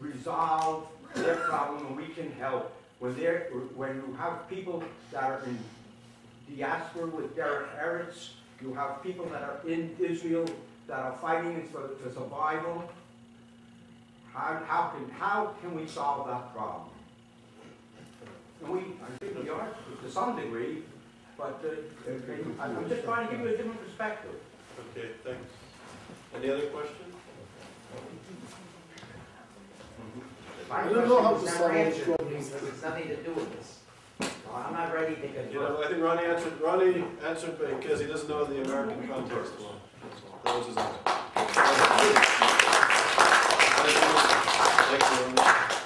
resolve their problem and we can help? When they're, when you have people that are in diaspora with their Eretz, you have people that are in Israel that are fighting for, for survival. How, how can, how can we solve that problem? And we, I think we are, to some degree, but, uh, I'm just trying to give you a different perspective. Okay, thanks. Any other questions? My I don't know how to was not solve this answered, problem. because nothing to do with this. I'm not ready to You know, I think Roni answered, Roni answered because he doesn't know the American context well. That was his answer. Thank you.